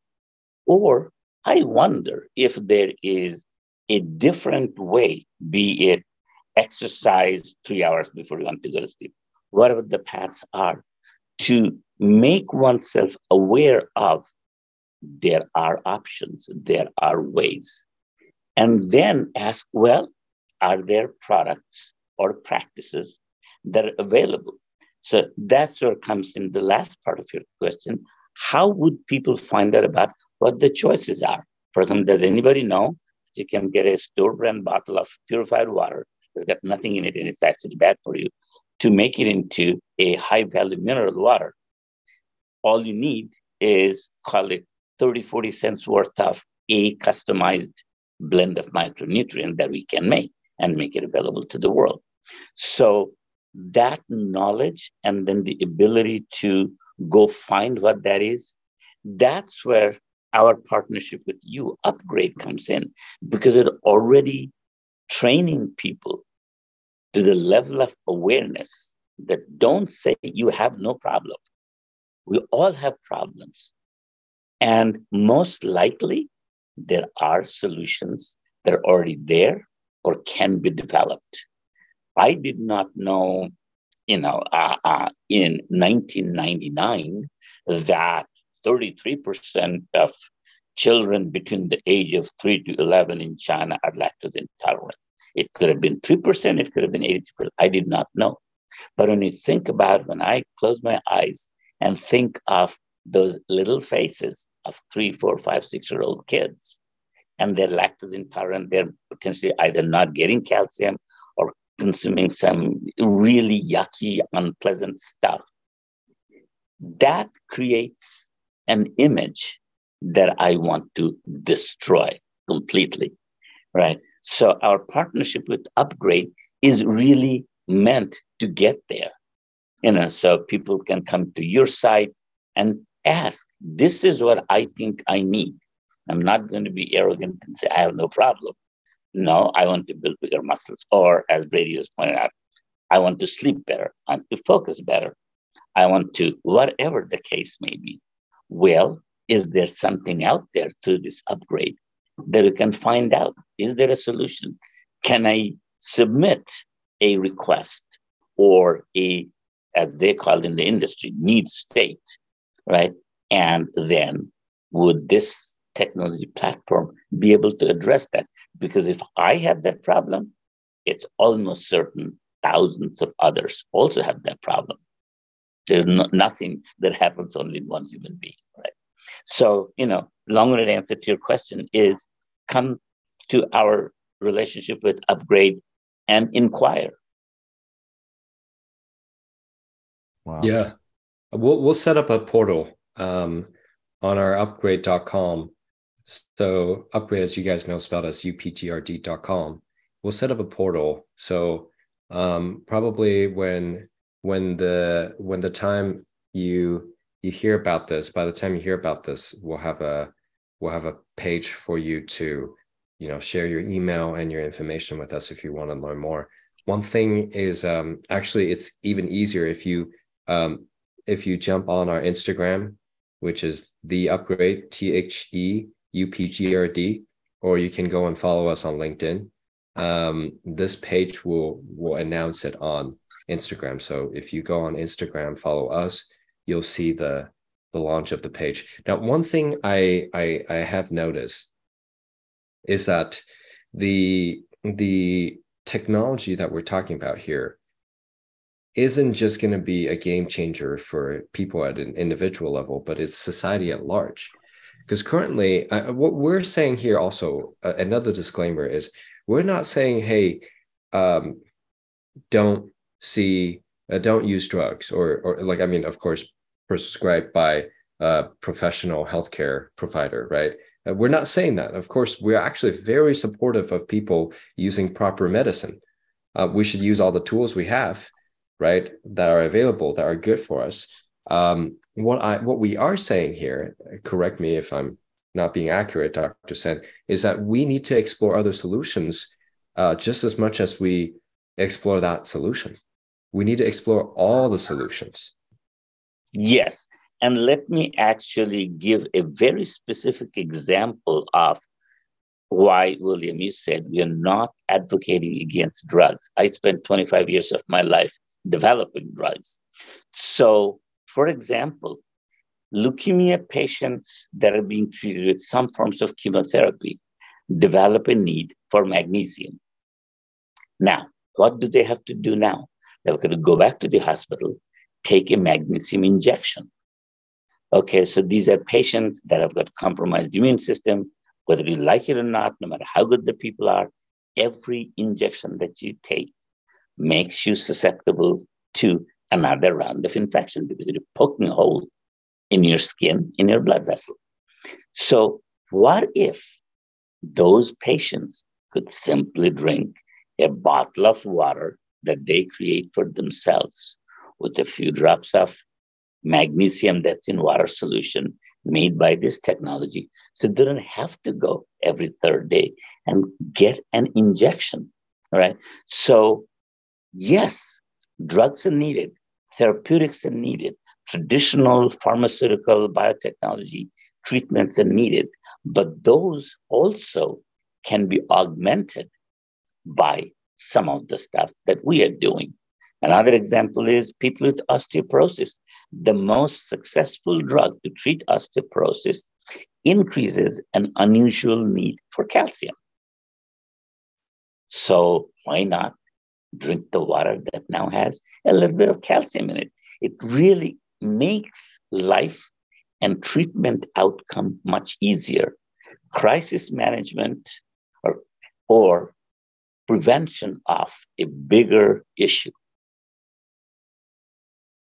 Or I wonder if there is a different way, be it exercise three hours before you want to go to sleep, whatever the paths are, to make oneself aware of there are options, there are ways. And then ask, well, are there products or practices that are available? So that's where comes in the last part of your question. How would people find out about what the choices are? For example, does anybody know you can get a store brand bottle of purified water that's got nothing in it and it's actually bad for you to make it into a high value mineral water? All you need is call it 30, 40 cents worth of a customized blend of micronutrients that we can make and make it available to the world. So that knowledge and then the ability to go find what that is, that's where our partnership with you, Upgrade, comes in because it already training people to the level of awareness that don't say you have no problem. We all have problems. And most likely, there are solutions that are already there or can be developed. I did not know, you know, uh, uh, in 1999 that 33% of children between the age of 3 to 11 in China are lactose intolerant. It could have been 3%, it could have been 80%. I did not know. But when you think about when I close my eyes and think of those little faces of three, four, five, six year old kids, and they're lactose intolerant, they're potentially either not getting calcium or consuming some really yucky, unpleasant stuff. That creates an image that I want to destroy completely, right? So our partnership with Upgrade is really meant to get there, you know, so people can come to your site and ask, this is what I think I need. I'm not going to be arrogant and say, I have no problem. No, I want to build bigger muscles. Or as Brady has pointed out, I want to sleep better. I want to focus better. I want to, whatever the case may be. Well, is there something out there through this upgrade that we can find out? Is there a solution? Can I submit a request or a, as they call in the industry, need state right? And then would this technology platform be able to address that? Because if I have that problem, it's almost certain thousands of others also have that problem. There's no, nothing that happens only in one human being, right? So, you know, long-winded answer to your question is come to our relationship with Upgrade and inquire. Wow. Yeah. We'll we'll set up a portal um, on our upgrade.com. So upgrade, as you guys know, spelled as upgrd.com. We'll set up a portal. So um, probably when when the when the time you you hear about this, by the time you hear about this, we'll have a we'll have a page for you to you know share your email and your information with us if you want to learn more. One thing is um, actually it's even easier if you um, if you jump on our Instagram, which is the upgrade, T H E U P G R D, or you can go and follow us on LinkedIn. Um, this page will will announce it on Instagram. So if you go on Instagram, follow us, you'll see the the launch of the page. Now, one thing I I, I have noticed is that the the technology that we're talking about here isn't just going to be a game changer for people at an individual level, but it's society at large. Because currently, what we're saying here also, uh, another disclaimer is we're not saying, hey, um, don't see, uh, don't use drugs, or, or like, I mean, of course, prescribed by a professional healthcare provider, right? Uh, we're not saying that. Of course, we're actually very supportive of people using proper medicine. Uh, we should use all the tools we have right that are available that are good for us um, what i what we are saying here correct me if i'm not being accurate dr sen is that we need to explore other solutions uh, just as much as we explore that solution we need to explore all the solutions. Yes. And let me actually give a very specific example of why, William, you said we are not advocating against drugs. I spent 25 years of my life developing drugs. So, for example, leukemia patients that are being treated with some forms of chemotherapy develop a need for magnesium. Now, what do they have to do now? They're going to go back to the hospital, take a magnesium injection. Okay, so these are patients that have got compromised immune system, whether you like it or not, no matter how good the people are, every injection that you take makes you susceptible to another round of infection because you're poking a hole in your skin, in your blood vessel. So, what if those patients could simply drink a bottle of water that they create for themselves with a few drops of magnesium that's in water solution made by this technology. So they don't have to go every third day and get an injection. Right. So, yes, drugs are needed, therapeutics are needed, traditional pharmaceutical biotechnology treatments are needed, but those also can be augmented by some of the stuff that we are doing. Another example is people with osteoporosis. The most successful drug to treat osteoporosis increases an unusual need for calcium. So why not drink the water that now has a little bit of calcium in it? It really makes life and treatment outcome much easier. Crisis management or, or prevention of a bigger issue.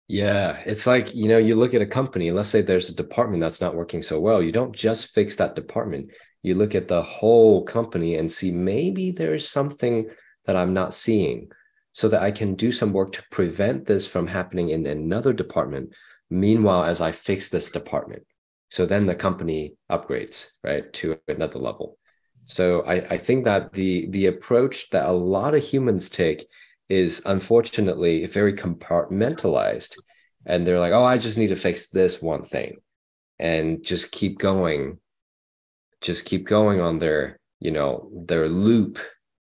Yeah, it's like, you know, you look at a company, let's say there's a department that's not working so well. You don't just fix that department. You look at the whole company and see maybe there's something that I'm not seeing so that I can do some work to prevent this from happening in another department. Meanwhile, as I fix this department. So then the company upgrades, right, to another level. So I, I think that the the approach that a lot of humans take is unfortunately very compartmentalized. And they're like, oh, I just need to fix this one thing and just keep going, just keep going on their, you know, their loop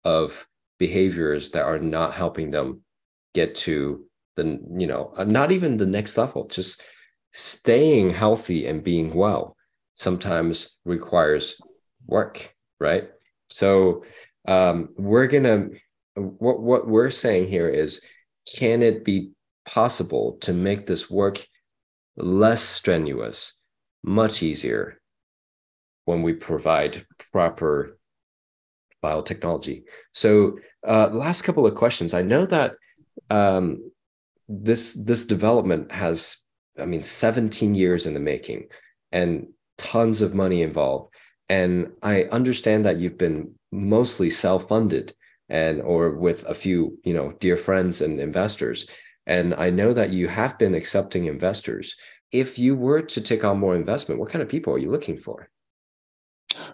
of behaviors that are not helping them get to the, you know, uh, not even the next level, just staying healthy and being well sometimes requires work right? So um, we're gonna what what we're saying here is, can it be possible to make this work less strenuous, much easier when we provide proper biotechnology? So uh, last couple of questions. I know that um, this this development has, I mean, 17 years in the making and tons of money involved and i understand that you've been mostly self-funded and or with a few you know dear friends and investors and i know that you have been accepting investors if you were to take on more investment what kind of people are you looking for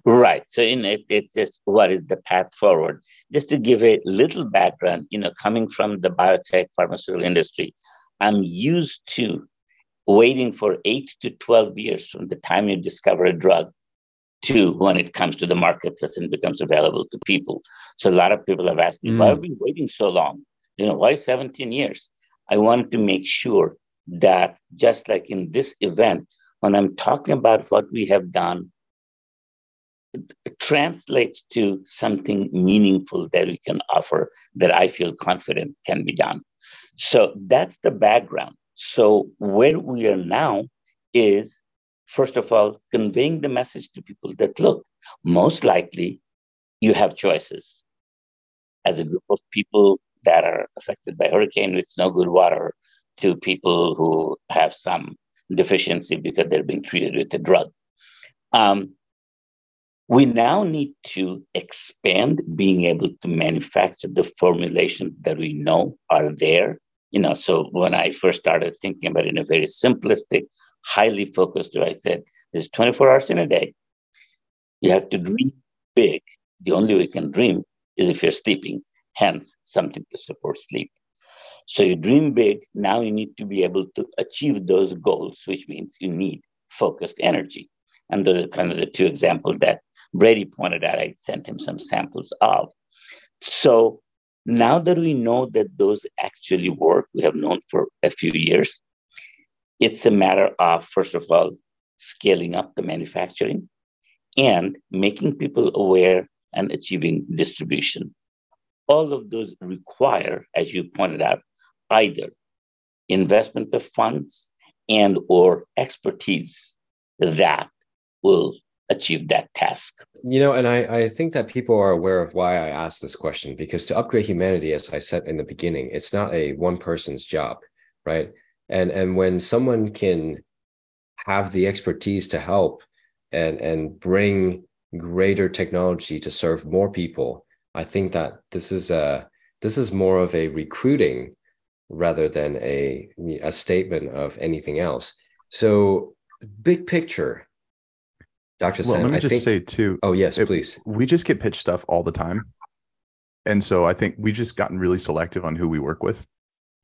right so in it it's just what is the path forward just to give a little background you know coming from the biotech pharmaceutical industry i'm used to waiting for 8 to 12 years from the time you discover a drug to when it comes to the marketplace and becomes available to people. So a lot of people have asked me, mm. why have you been waiting so long? You know, why 17 years? I wanted to make sure that just like in this event, when I'm talking about what we have done, translates to something meaningful that we can offer that I feel confident can be done. So that's the background. So where we are now is first of all, conveying the message to people that look, most likely you have choices. As a group of people that are affected by hurricane with no good water, to people who have some deficiency because they're being treated with a drug. Um, we now need to expand being able to manufacture the formulations that we know are there. You know, so when I first started thinking about it in a very simplistic, highly focused. Way, I said, there's 24 hours in a day. You have to dream big. The only way you can dream is if you're sleeping, hence something to support sleep. So you dream big. Now you need to be able to achieve those goals, which means you need focused energy. And those are kind of the two examples that Brady pointed out. I sent him some samples of. So now that we know that those actually work, we have known for a few years, it's a matter of, first of all, scaling up the manufacturing and making people aware and achieving distribution. All of those require, as you pointed out, either investment of funds and or expertise that will achieve that task. You know, and I, I think that people are aware of why I asked this question because to upgrade humanity, as I said in the beginning, it's not a one person's job, right? And and when someone can have the expertise to help and and bring greater technology to serve more people, I think that this is a this is more of a recruiting rather than a a statement of anything else. So big picture, Dr. Well, Sen, let me I just think, say too. Oh yes, it- please. we just get pitched stuff all the time and so i think we've just gotten really selective on who we work with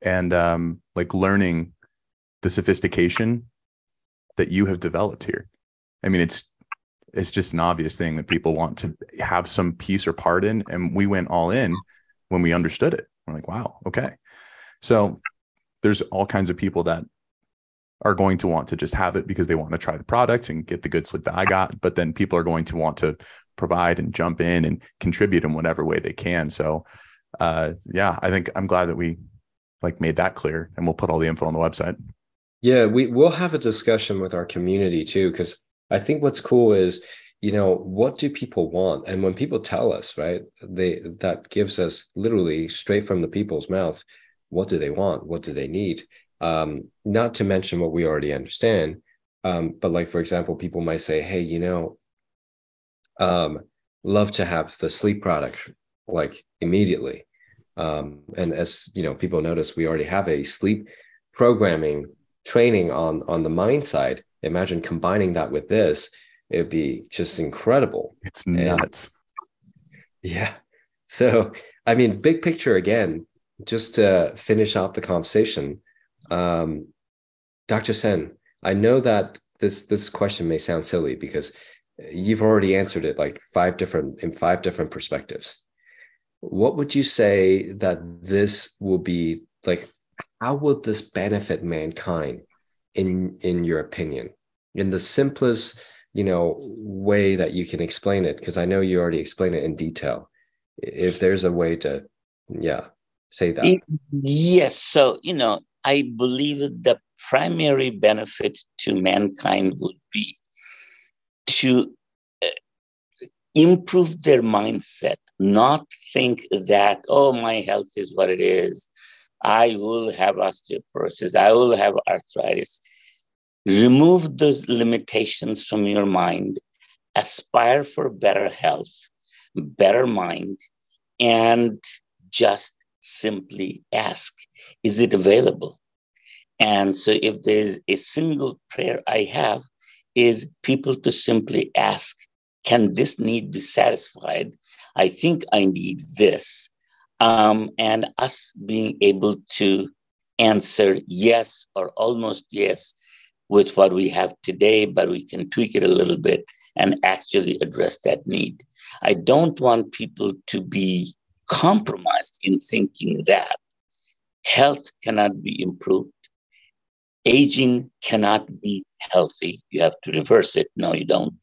and um like learning the sophistication that you have developed here i mean it's it's just an obvious thing that people want to have some piece or part in and we went all in when we understood it we're like wow okay so there's all kinds of people that are going to want to just have it because they want to try the product and get the good sleep that I got. But then people are going to want to provide and jump in and contribute in whatever way they can. So uh yeah, I think I'm glad that we like made that clear and we'll put all the info on the website. Yeah, we will have a discussion with our community too, because I think what's cool is, you know, what do people want? And when people tell us, right, they that gives us literally straight from the people's mouth, what do they want? What do they need? Um, not to mention what we already understand. Um, but like for example, people might say, hey, you know, um, love to have the sleep product like immediately. Um, and as you know, people notice we already have a sleep programming training on on the mind side imagine combining that with this it'd be just incredible It's And- nuts. yeah so i mean big picture again just to finish off the conversation um dr sen i know that this this question may sound silly because you've already answered it like five different in five different perspectives. What would you say that this will be like how will this benefit mankind in in your opinion? In the simplest you know way that you can explain it because i know you already explained it in detail. If there's a way to yeah say that. Yes. So, you know, I believe the primary benefit to mankind would be to uh, improve their mindset, not think that, oh, my health is what it is. I will have osteoporosis. I will have arthritis. Remove those limitations from your mind. Aspire for better health, better mind, and just simply ask, is it available? And so if there's a single prayer I have is people to simply ask, can this need be satisfied? I think I need this. Um, and us being able to answer yes or almost yes with what we have today, but we can tweak it a little bit and actually address that need. I don't want people to be compromised in thinking that health cannot be improved, aging cannot be healthy. You have to reverse it. No, you don't.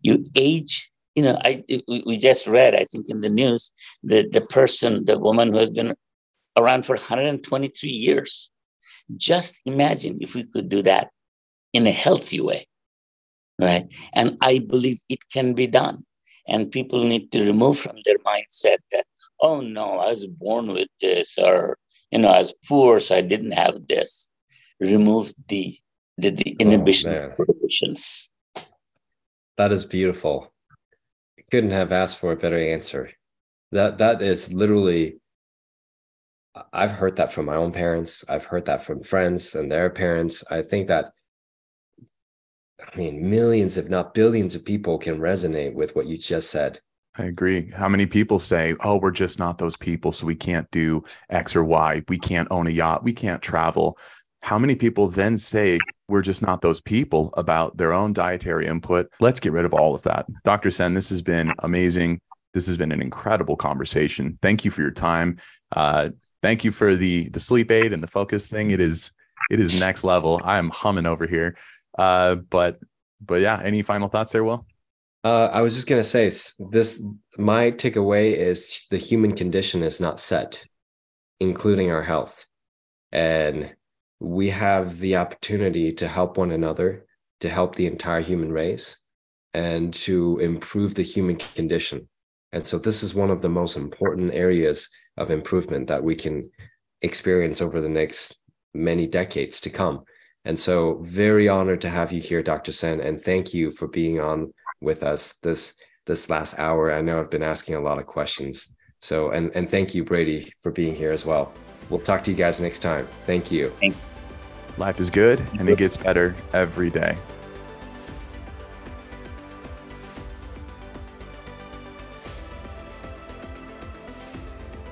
You age. You know, I we just read, I think, in the news, the the person, the woman who has been around for 123 years. Just imagine if we could do that in a healthy way, right? And I believe it can be done. And people need to remove from their mindset that, oh no, I was born with this, or you know, I was poor, so I didn't have this. Remove the the, the oh, inhibition man. of prohibitions. that is beautiful couldn't have asked for a better answer that that is literally i've heard that from my own parents i've heard that from friends and their parents i think that i mean millions if not billions of people can resonate with what you just said I agree. How many people say, "Oh, we're just not those people, so we can't do X or Y. We can't own a yacht. We can't travel." How many people then say, "We're just not those people" about their own dietary input? Let's get rid of all of that. Dr. Sen, this has been amazing. This has been an incredible conversation. Thank you for your time. Uh, thank you for the the sleep aid and the focus thing. It is it is next level. I am humming over here. Uh, but but yeah, any final thoughts there, Will? Uh, I was just gonna say this. My takeaway is the human condition is not set, including our health, and we have the opportunity to help one another, to help the entire human race, and to improve the human condition. And so, this is one of the most important areas of improvement that we can experience over the next many decades to come. And so, very honored to have you here, Dr. Sen, and thank you for being on with us this this last hour. I know I've been asking a lot of questions. So, and and thank you, Brady, for being here as well. We'll talk to you guys next time. Thank you. Life is good, and it gets better every day.